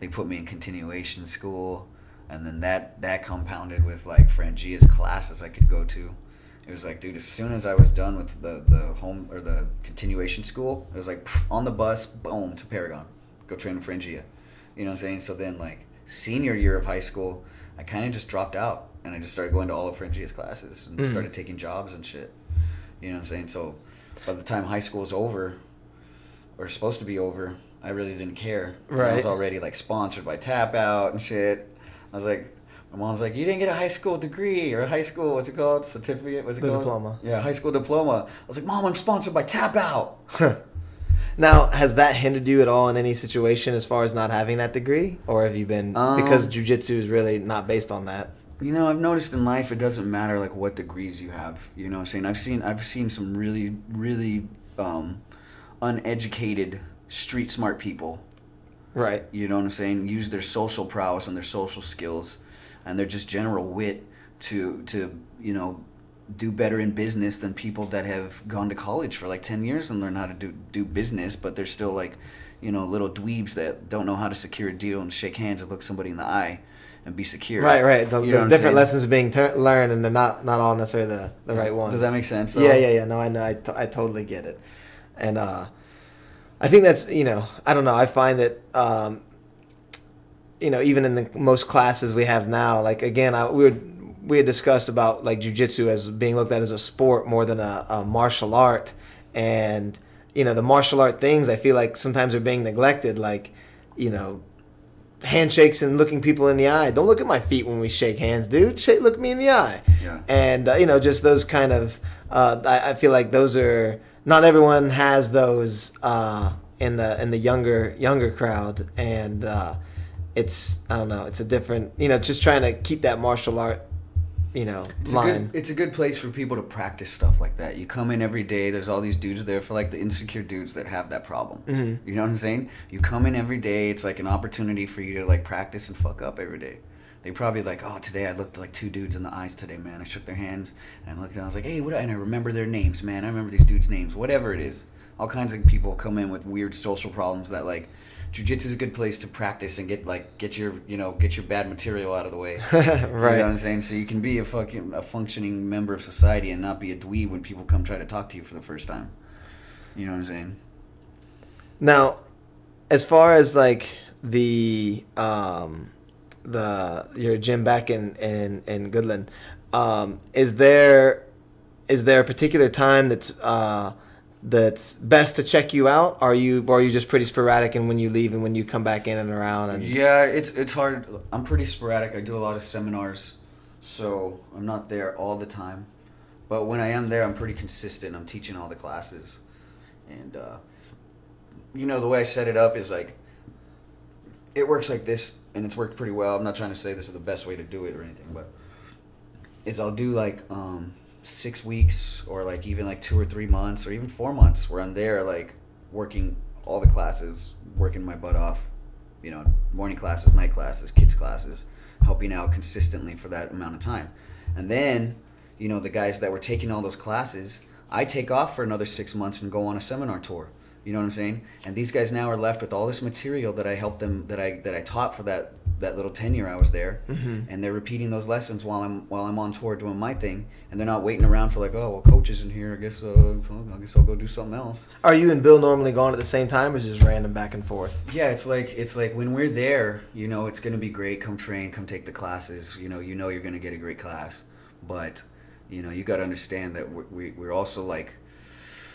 They put me in continuation school, and then that that compounded with like Franjinha's classes I could go to. It was like, dude, as soon as I was done with the the home or the continuation school, it was like on the bus, boom, to Paragon, go train with Franjinha. You know what I'm saying? So then, like senior year of high school, I kind of just dropped out and I just started going to all of Franjinha's classes and Mhm. started taking jobs and shit. You know what I'm saying? So by the time high school was over, or supposed to be over, I really didn't care. Right. I was already like sponsored by Tapout and shit. I was like, my mom's like, you didn't get a high school degree or a high school, what's it called? Certificate? What's it The called? diploma. Yeah, high school diploma. I was like, mom, I'm sponsored by Tapout. now has that hindered you at all in any situation as far as not having that degree or have you been because Um, jiu-jitsu is really not based on that You know, I've noticed in life it doesn't matter like what degrees you have. You know what I'm saying? I've seen I've seen some really really um, uneducated street smart people. right You know what I'm saying? Use their social prowess and their social skills and their just general wit to to, you know, do better in business than people that have gone to college for like 10 years and learn how to do do business, but they're still like, you know, little dweebs that don't know how to secure a deal and shake hands and look somebody in the eye and be secure. right right The- there's different saying? lessons being ter- learned and they're not not all necessarily the, the right ones Does that make sense? Though? Yeah, yeah, yeah. No, I know. I, t- I totally get it. And uh, I think that's, you know, I don't know. I find that, um, you know, even in the most classes we have now, like, again, I, we were, we had discussed about like jujitsu as being looked at as a sport more than a, a martial art, and you know the martial art things I feel like sometimes are being neglected, like you know handshakes and looking people in the eye. Don't look at my feet when we shake hands, dude. Shake, look me in the eye. Yeah. And uh, you know, just those kind of. Uh, I, I feel like those are not everyone has those uh, in the in the younger younger crowd, and uh, it's I don't know. It's a different. You know, just trying to keep that martial art. You know, It's a, line. good, it's a good place for people to practice stuff like that. You come in every day. There's all these dudes there for like the insecure dudes that have that problem. Mm-hmm. You know what I'm saying? You come in every day. It's like an opportunity for you to like practice and fuck up every day. They probably like, oh, today I looked like two dudes in the eyes today, man. I shook their hands and looked and I was like, hey, what? And I remember their names, man. I remember these dudes' names. Whatever it is, all kinds of people come in with weird social problems that like. Jiu-jitsu is a good place to practice and get like get your you know get your bad material out of the way. You know what right. I'm saying? So you can be a fucking a functioning member of society and not be a dweeb when people come try to talk to you for the first time. You know what I'm saying? Now, as far as like the um, the your gym back in in in Goodland, um, is there is there a particular time that's uh, that's best to check you out? Are you or are you just pretty sporadic and when you leave and when you come back in and around and Yeah, it's it's hard. I'm pretty sporadic. I do a lot of seminars, so I'm not there all the time. But when I am there, I'm pretty consistent. I'm teaching all the classes, and uh, you know the way I set it up is like it works like this, and it's worked pretty well. I'm not trying to say this is the best way to do it or anything, but is I'll do like um, six weeks or like even like two or three months or even four months where I'm there like working all the classes, working my butt off, you know, morning classes, night classes, kids classes, helping out consistently for that amount of time. And then, you know, the guys that were taking all those classes, I take off for another six months and go on a seminar tour. You know what I'm saying? And these guys now are left with all this material that I helped them that I that I taught for that that little tenure I was there, and they're repeating those lessons while I'm while I'm on tour doing my thing, and they're not waiting around for like, oh, well, coach isn't here. I guess uh, I guess I'll go do something else. are you and Bill normally gone at the same time or is it just random back and forth? Yeah, it's like it's like when we're there, you know, it's gonna be great. Come train, come take the classes. You know, you know you're gonna get a great class, but you know you got to understand that we're, we, we're also like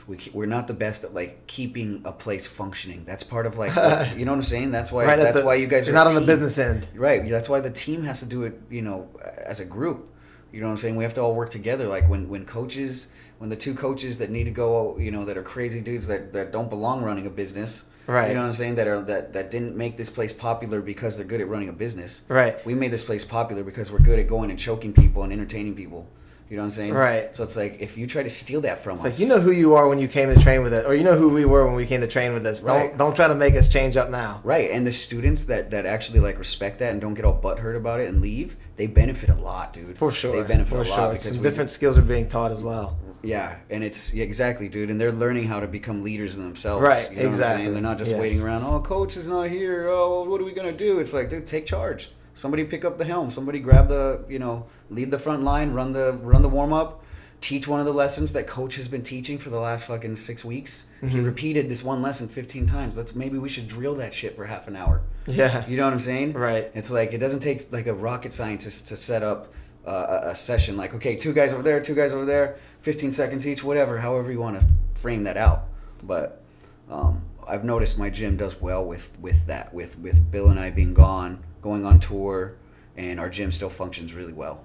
we we're not the best at like keeping a place functioning. That's part of like what- you know what I'm saying. That's why right, that's the- why you guys are not on the business end. Right. That's why the team has to do it, you know, as a group. You know what I'm saying? We have to all work together. Like when, when coaches, when the two coaches that need to go, you know, that are crazy dudes that, that don't belong running a business. Right. You know what I'm saying? That are that, that didn't make this place popular because they're good at running a business. Right. We made this place popular because we're good at going and choking people and entertaining people. You know what I'm saying? Right. So it's like if you try to steal that from It's us, like you know who you are when you came to train with us, or you know who we were when we came to train with us. Don't Right. don't try to make us change up now. Right, and the students that that actually like respect that and don't get all butthurt about it and leave, they benefit a lot, dude. For sure, they benefit for a sure. lot because Some different skills are being taught as well. Yeah, and it's yeah, exactly, dude, and they're learning how to become leaders in themselves. Right, you know What I'm exactly, saying? They're not just yes. waiting around. Oh, coach is not here. Oh, what are we gonna do? It's like, dude, take charge. Somebody pick up the helm. Somebody grab the, you know, lead the front line. Run the run the warm up. Teach one of the lessons that coach has been teaching for the last fucking six weeks. Mm-hmm. He repeated this one lesson 15 times. Let's maybe we should drill that shit for half an hour. Yeah. You know what I'm saying? Right. It's like it doesn't take like a rocket scientist to set up uh, a, a session. Like, okay, two guys over there, two guys over there, 15 seconds each, whatever. However you want to frame that out. But um, I've noticed my gym does well with with that. With with Bill and I being gone, going on tour, and our gym still functions really well.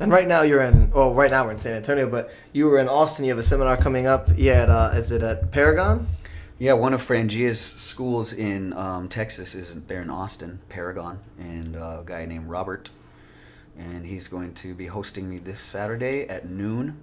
And right now you're in. Well, right now we're in San Antonio, but you were in Austin. You have a seminar coming up. Yeah, at, uh, is it at Paragon? Yeah, one of Franjinha's schools in um, Texas is there in Austin, Paragon, and uh, a guy named Robert, and he's going to be hosting me this Saturday at noon.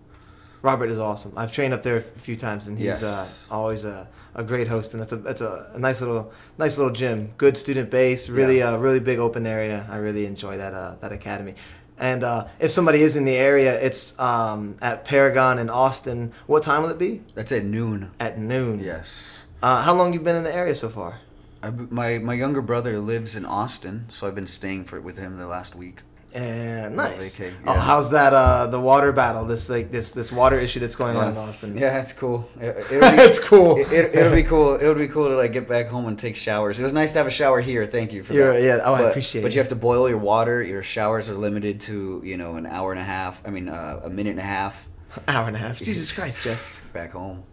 Robert is awesome. I've trained up there a few times, and he's Yes. uh, always a, a great host. And that's a that's a, a nice little nice little gym. Good student base. Really Yeah. uh, really big open area. I really enjoy that uh, that academy. And uh, if somebody is in the area, it's um, at Paragon in Austin. What time will it be? That's at noon. At noon. Yes. Uh, how long you been in the area so far? I, my my younger brother lives in Austin, so I've been staying for with him the last week. And nice. vacay, Oh, yeah. how's that? Uh, the water battle. This like this this water issue that's going on in Yeah. Austin. Yeah, it's cool. It, it'll be, it's cool. It, it, it'll be cool. It would be cool to like get back home and take showers. It was nice to have a shower here. Thank you for You're- that. yeah, oh, I but, appreciate But it. you have to boil your water. Your showers are limited to you know an hour and a half. I mean uh, a minute and a half. Hour and a half. Jesus Christ, Jeff. Back home,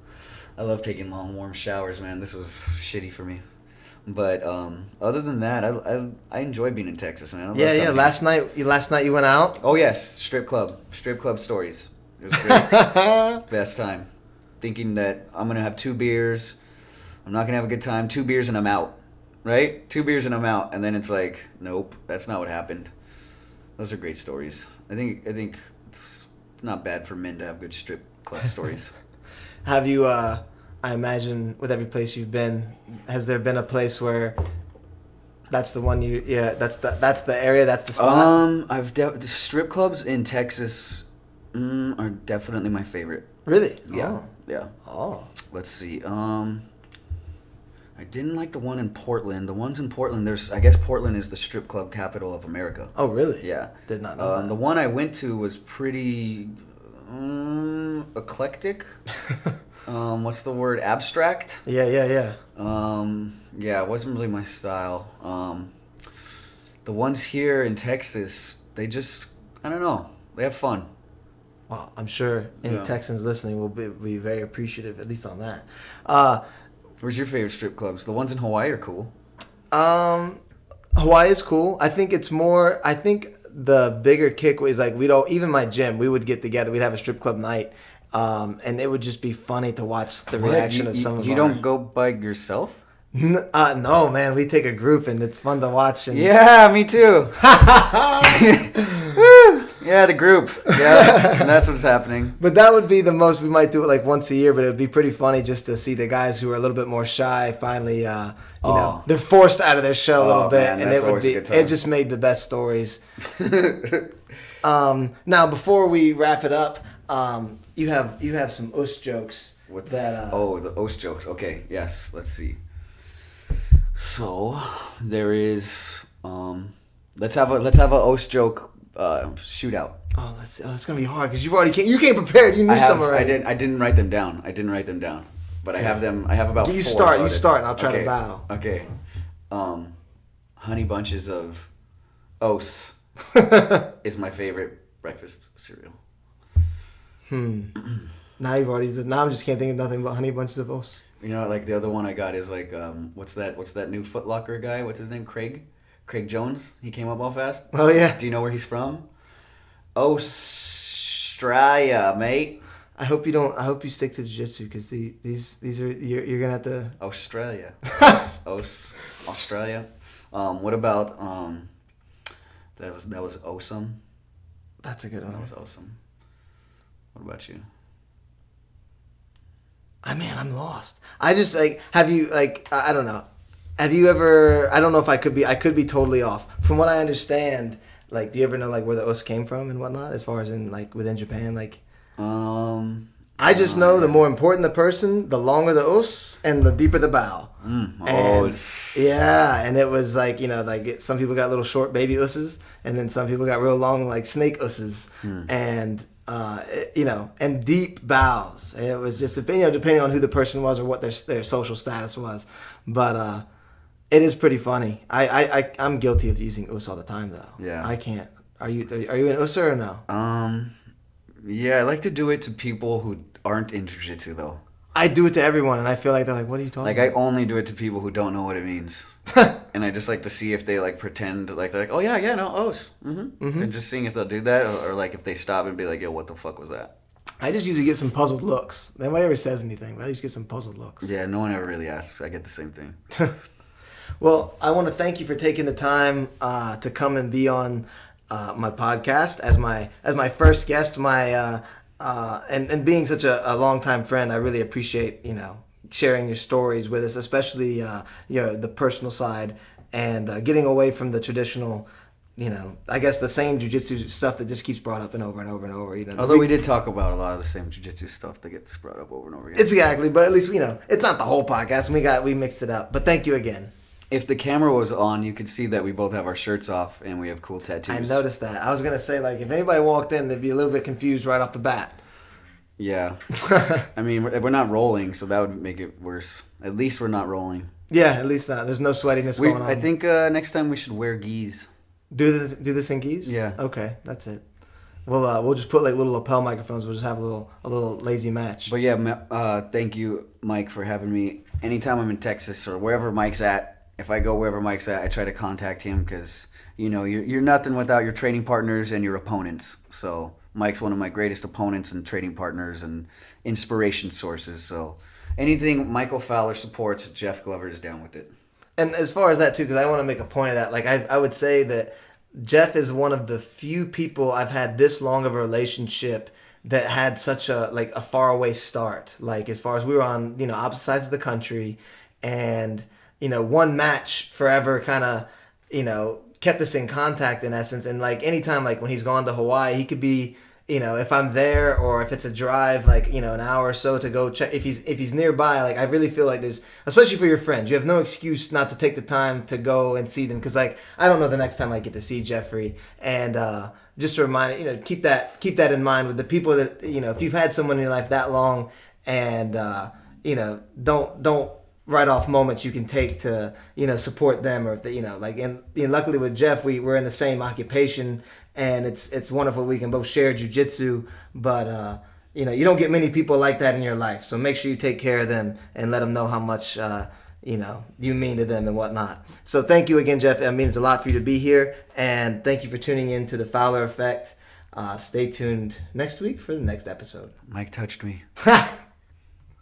I love taking long warm showers, man. This was shitty for me. But um, other than that, I, I, I enjoy being in Texas, man. Yeah, yeah. Last night, you last night you went out. Oh yes, strip club, strip club stories. It was great. Best time. Thinking that I'm gonna have two beers, I'm not gonna have a good time. Two beers and I'm out. Right? Two beers and I'm out, and then it's like, nope, that's not what happened. Those are great stories. I think I think it's not bad for men to have good strip club stories. Have you? uh I imagine with every place you've been, has there been a place where that's the one you? Yeah, that's the that's the area. That's the spot. um, I've de- the strip clubs in Texas mm, are definitely my favorite. really? Yeah, yeah. Oh. oh. let's see. Um, I didn't like the one in Portland. The ones in Portland, there's I guess Portland is the strip club capital of America. Oh, really? Yeah. Did not know Um, the one I went to was pretty um, eclectic. um, what's the word? Abstract. Yeah, yeah, yeah. Um, yeah, it wasn't really my style. Um, the ones here in Texas, they just I don't know. They have fun. Well, I'm sure any Yeah. Texans listening will be, be very appreciative, at least on that. Uh, Where's your favorite strip clubs? The ones in Hawaii are cool. Um, Hawaii is cool. I think it's more. I think the bigger kick was like we don't. Even my gym, we would get together. We'd have a strip club night, um, and it would just be funny to watch the reaction you, of some you, of you our- don't go by yourself. N- uh, no, man, we take a group and it's fun to watch. And Yeah, me too. Yeah, the group. Yeah, that's what's happening. But that would be the most. We might do it like once a year, but it would be pretty funny just to see the guys who are a little bit more shy finally. Uh, you Oh. know, they're forced out of their shell a little Oh, bit, man, and it would be. It just made the best stories. um, now, before we wrap it up, um, you have you have some oss jokes What's that. Uh, oh the oss jokes? Okay, yes. Let's see. So there is. Um, let's have a let's have a oss joke uh, shootout. oh, that's oh, that's gonna be hard because you've already came, you came prepared. You knew I have. some I didn't. I didn't write them down. I didn't write them down, but I have them. I have about. You four start, you start, and I'll try to battle. Okay. Um, honey bunches of Oats is my favorite breakfast cereal. Now you've already. Now I'm just can't think of nothing but honey bunches of oss. You know, like the other one I got is like, um, what's that? What's that new Footlocker guy? What's his name? Craig. Craig Jones. He came up all fast. Oh yeah. Do you know where he's from? Australia, mate. I hope you don't. I hope you stick to jiu-jitsu because the, these these are you're, you're gonna have to. Australia. Aus, Aus, Australia. Um, what about um, that was that was awesome. That's a good one. That was awesome. What about you? I mean, I'm lost. I just like have you like I I don't know. Have you ever? I don't know if I could be. I could be totally off. From what I understand, like, do you ever know like where the oss came from and whatnot? As far as in like within Japan, like Um, I just know the more important the person, the longer the oss and the deeper the bow. mm, oh, And, yeah, and it was like you know, like it, some people got little short baby osses, and then some people got real long like snake osses, and uh, you know, and deep bows. It was just you know, depending on who the person was or what their their social status was, but uh, it is pretty funny. I I, I I'm guilty of using oss all the time though. Yeah. I can't. Are you are you an osser or no? um, yeah, I like to do it to people who aren't in jiu-jitsu though. I do it to everyone, and I feel like they're like, "What are you talking?" Like I only do it to people who don't know what it means, and I just like to see if they like pretend like they're like, oh yeah, yeah, no, oh, mm-hmm. and just seeing if they'll do that, or, or like if they stop and be like, yo, what the fuck was that? I just usually get some puzzled looks. Nobody ever says anything, but I just get some puzzled looks. Yeah, no one ever really asks. I get the same thing. Well, I want to thank you for taking the time uh, to come and be on uh, my podcast as my as my first guest. My uh, uh, and and being such a, a longtime friend, I really appreciate you know sharing your stories with us, especially uh, you know the personal side and uh, getting away from the traditional. You know, I guess the same jujitsu stuff that just keeps brought up and over and over and over. You know, Although we did talk about a lot of the same jujitsu stuff that gets brought up over and over again. it's exactly, but at least you know it's not the whole podcast. We got we mixed it up. But thank you again. If the camera was on, you could see that we both have our shirts off and we have cool tattoos. I noticed that. I was gonna say like if anybody walked in, they'd be a little bit confused right off the bat. Yeah. I mean, we're, we're not rolling, so that would make it worse. At least we're not rolling. Yeah, at least not. There's no sweatiness We, going on. I think uh, next time we should wear gis. do this do this in gis. Yeah. Okay, that's it. We'll uh, we'll just put like little lapel microphones. We'll just have a little a little lazy match. But yeah, uh, thank you, Mike, for having me. Anytime I'm in Texas or wherever Mike's at, if I go wherever Mike's at, I try to contact him because you know you're you're nothing without your training partners and your opponents. So Mike's one of my greatest opponents and training partners and inspiration sources. So anything Michael Fowler supports, Jeff Glover is down with it. And as far as that too, because I want to make a point of that. Like I, I would say that Jeff is one of the few people I've had this long of a relationship that had such a like a faraway start. Like as far as we were on, you know, opposite sides of the country, and you know, one match forever kind of, you know, kept us in contact in essence. And like anytime, like when he's gone to Hawaii, he could be you know if i'm there or if it's a drive like you know an hour or so to go check if he's if he's nearby like i really feel like there's especially for your friends you have no excuse not to take the time to go and see them because like i don't know the next time i get to see jeffrey and uh just to remind you know keep that keep that in mind with the people that you know if you've had someone in your life that long and uh you know don't don't write off moments you can take to you know support them or if they, you know like and you know, luckily with Jeff we we're in the same occupation and it's it's wonderful we can both share jujitsu but uh you know you don't get many people like that in your life. So make sure you take care of them and let them know how much uh you know you mean to them and whatnot. So thank you again Jeff. I mean it's a lot for you to be here and thank you for tuning in to the Fowler Effect. Uh, stay tuned next week for the next episode. Mike touched me.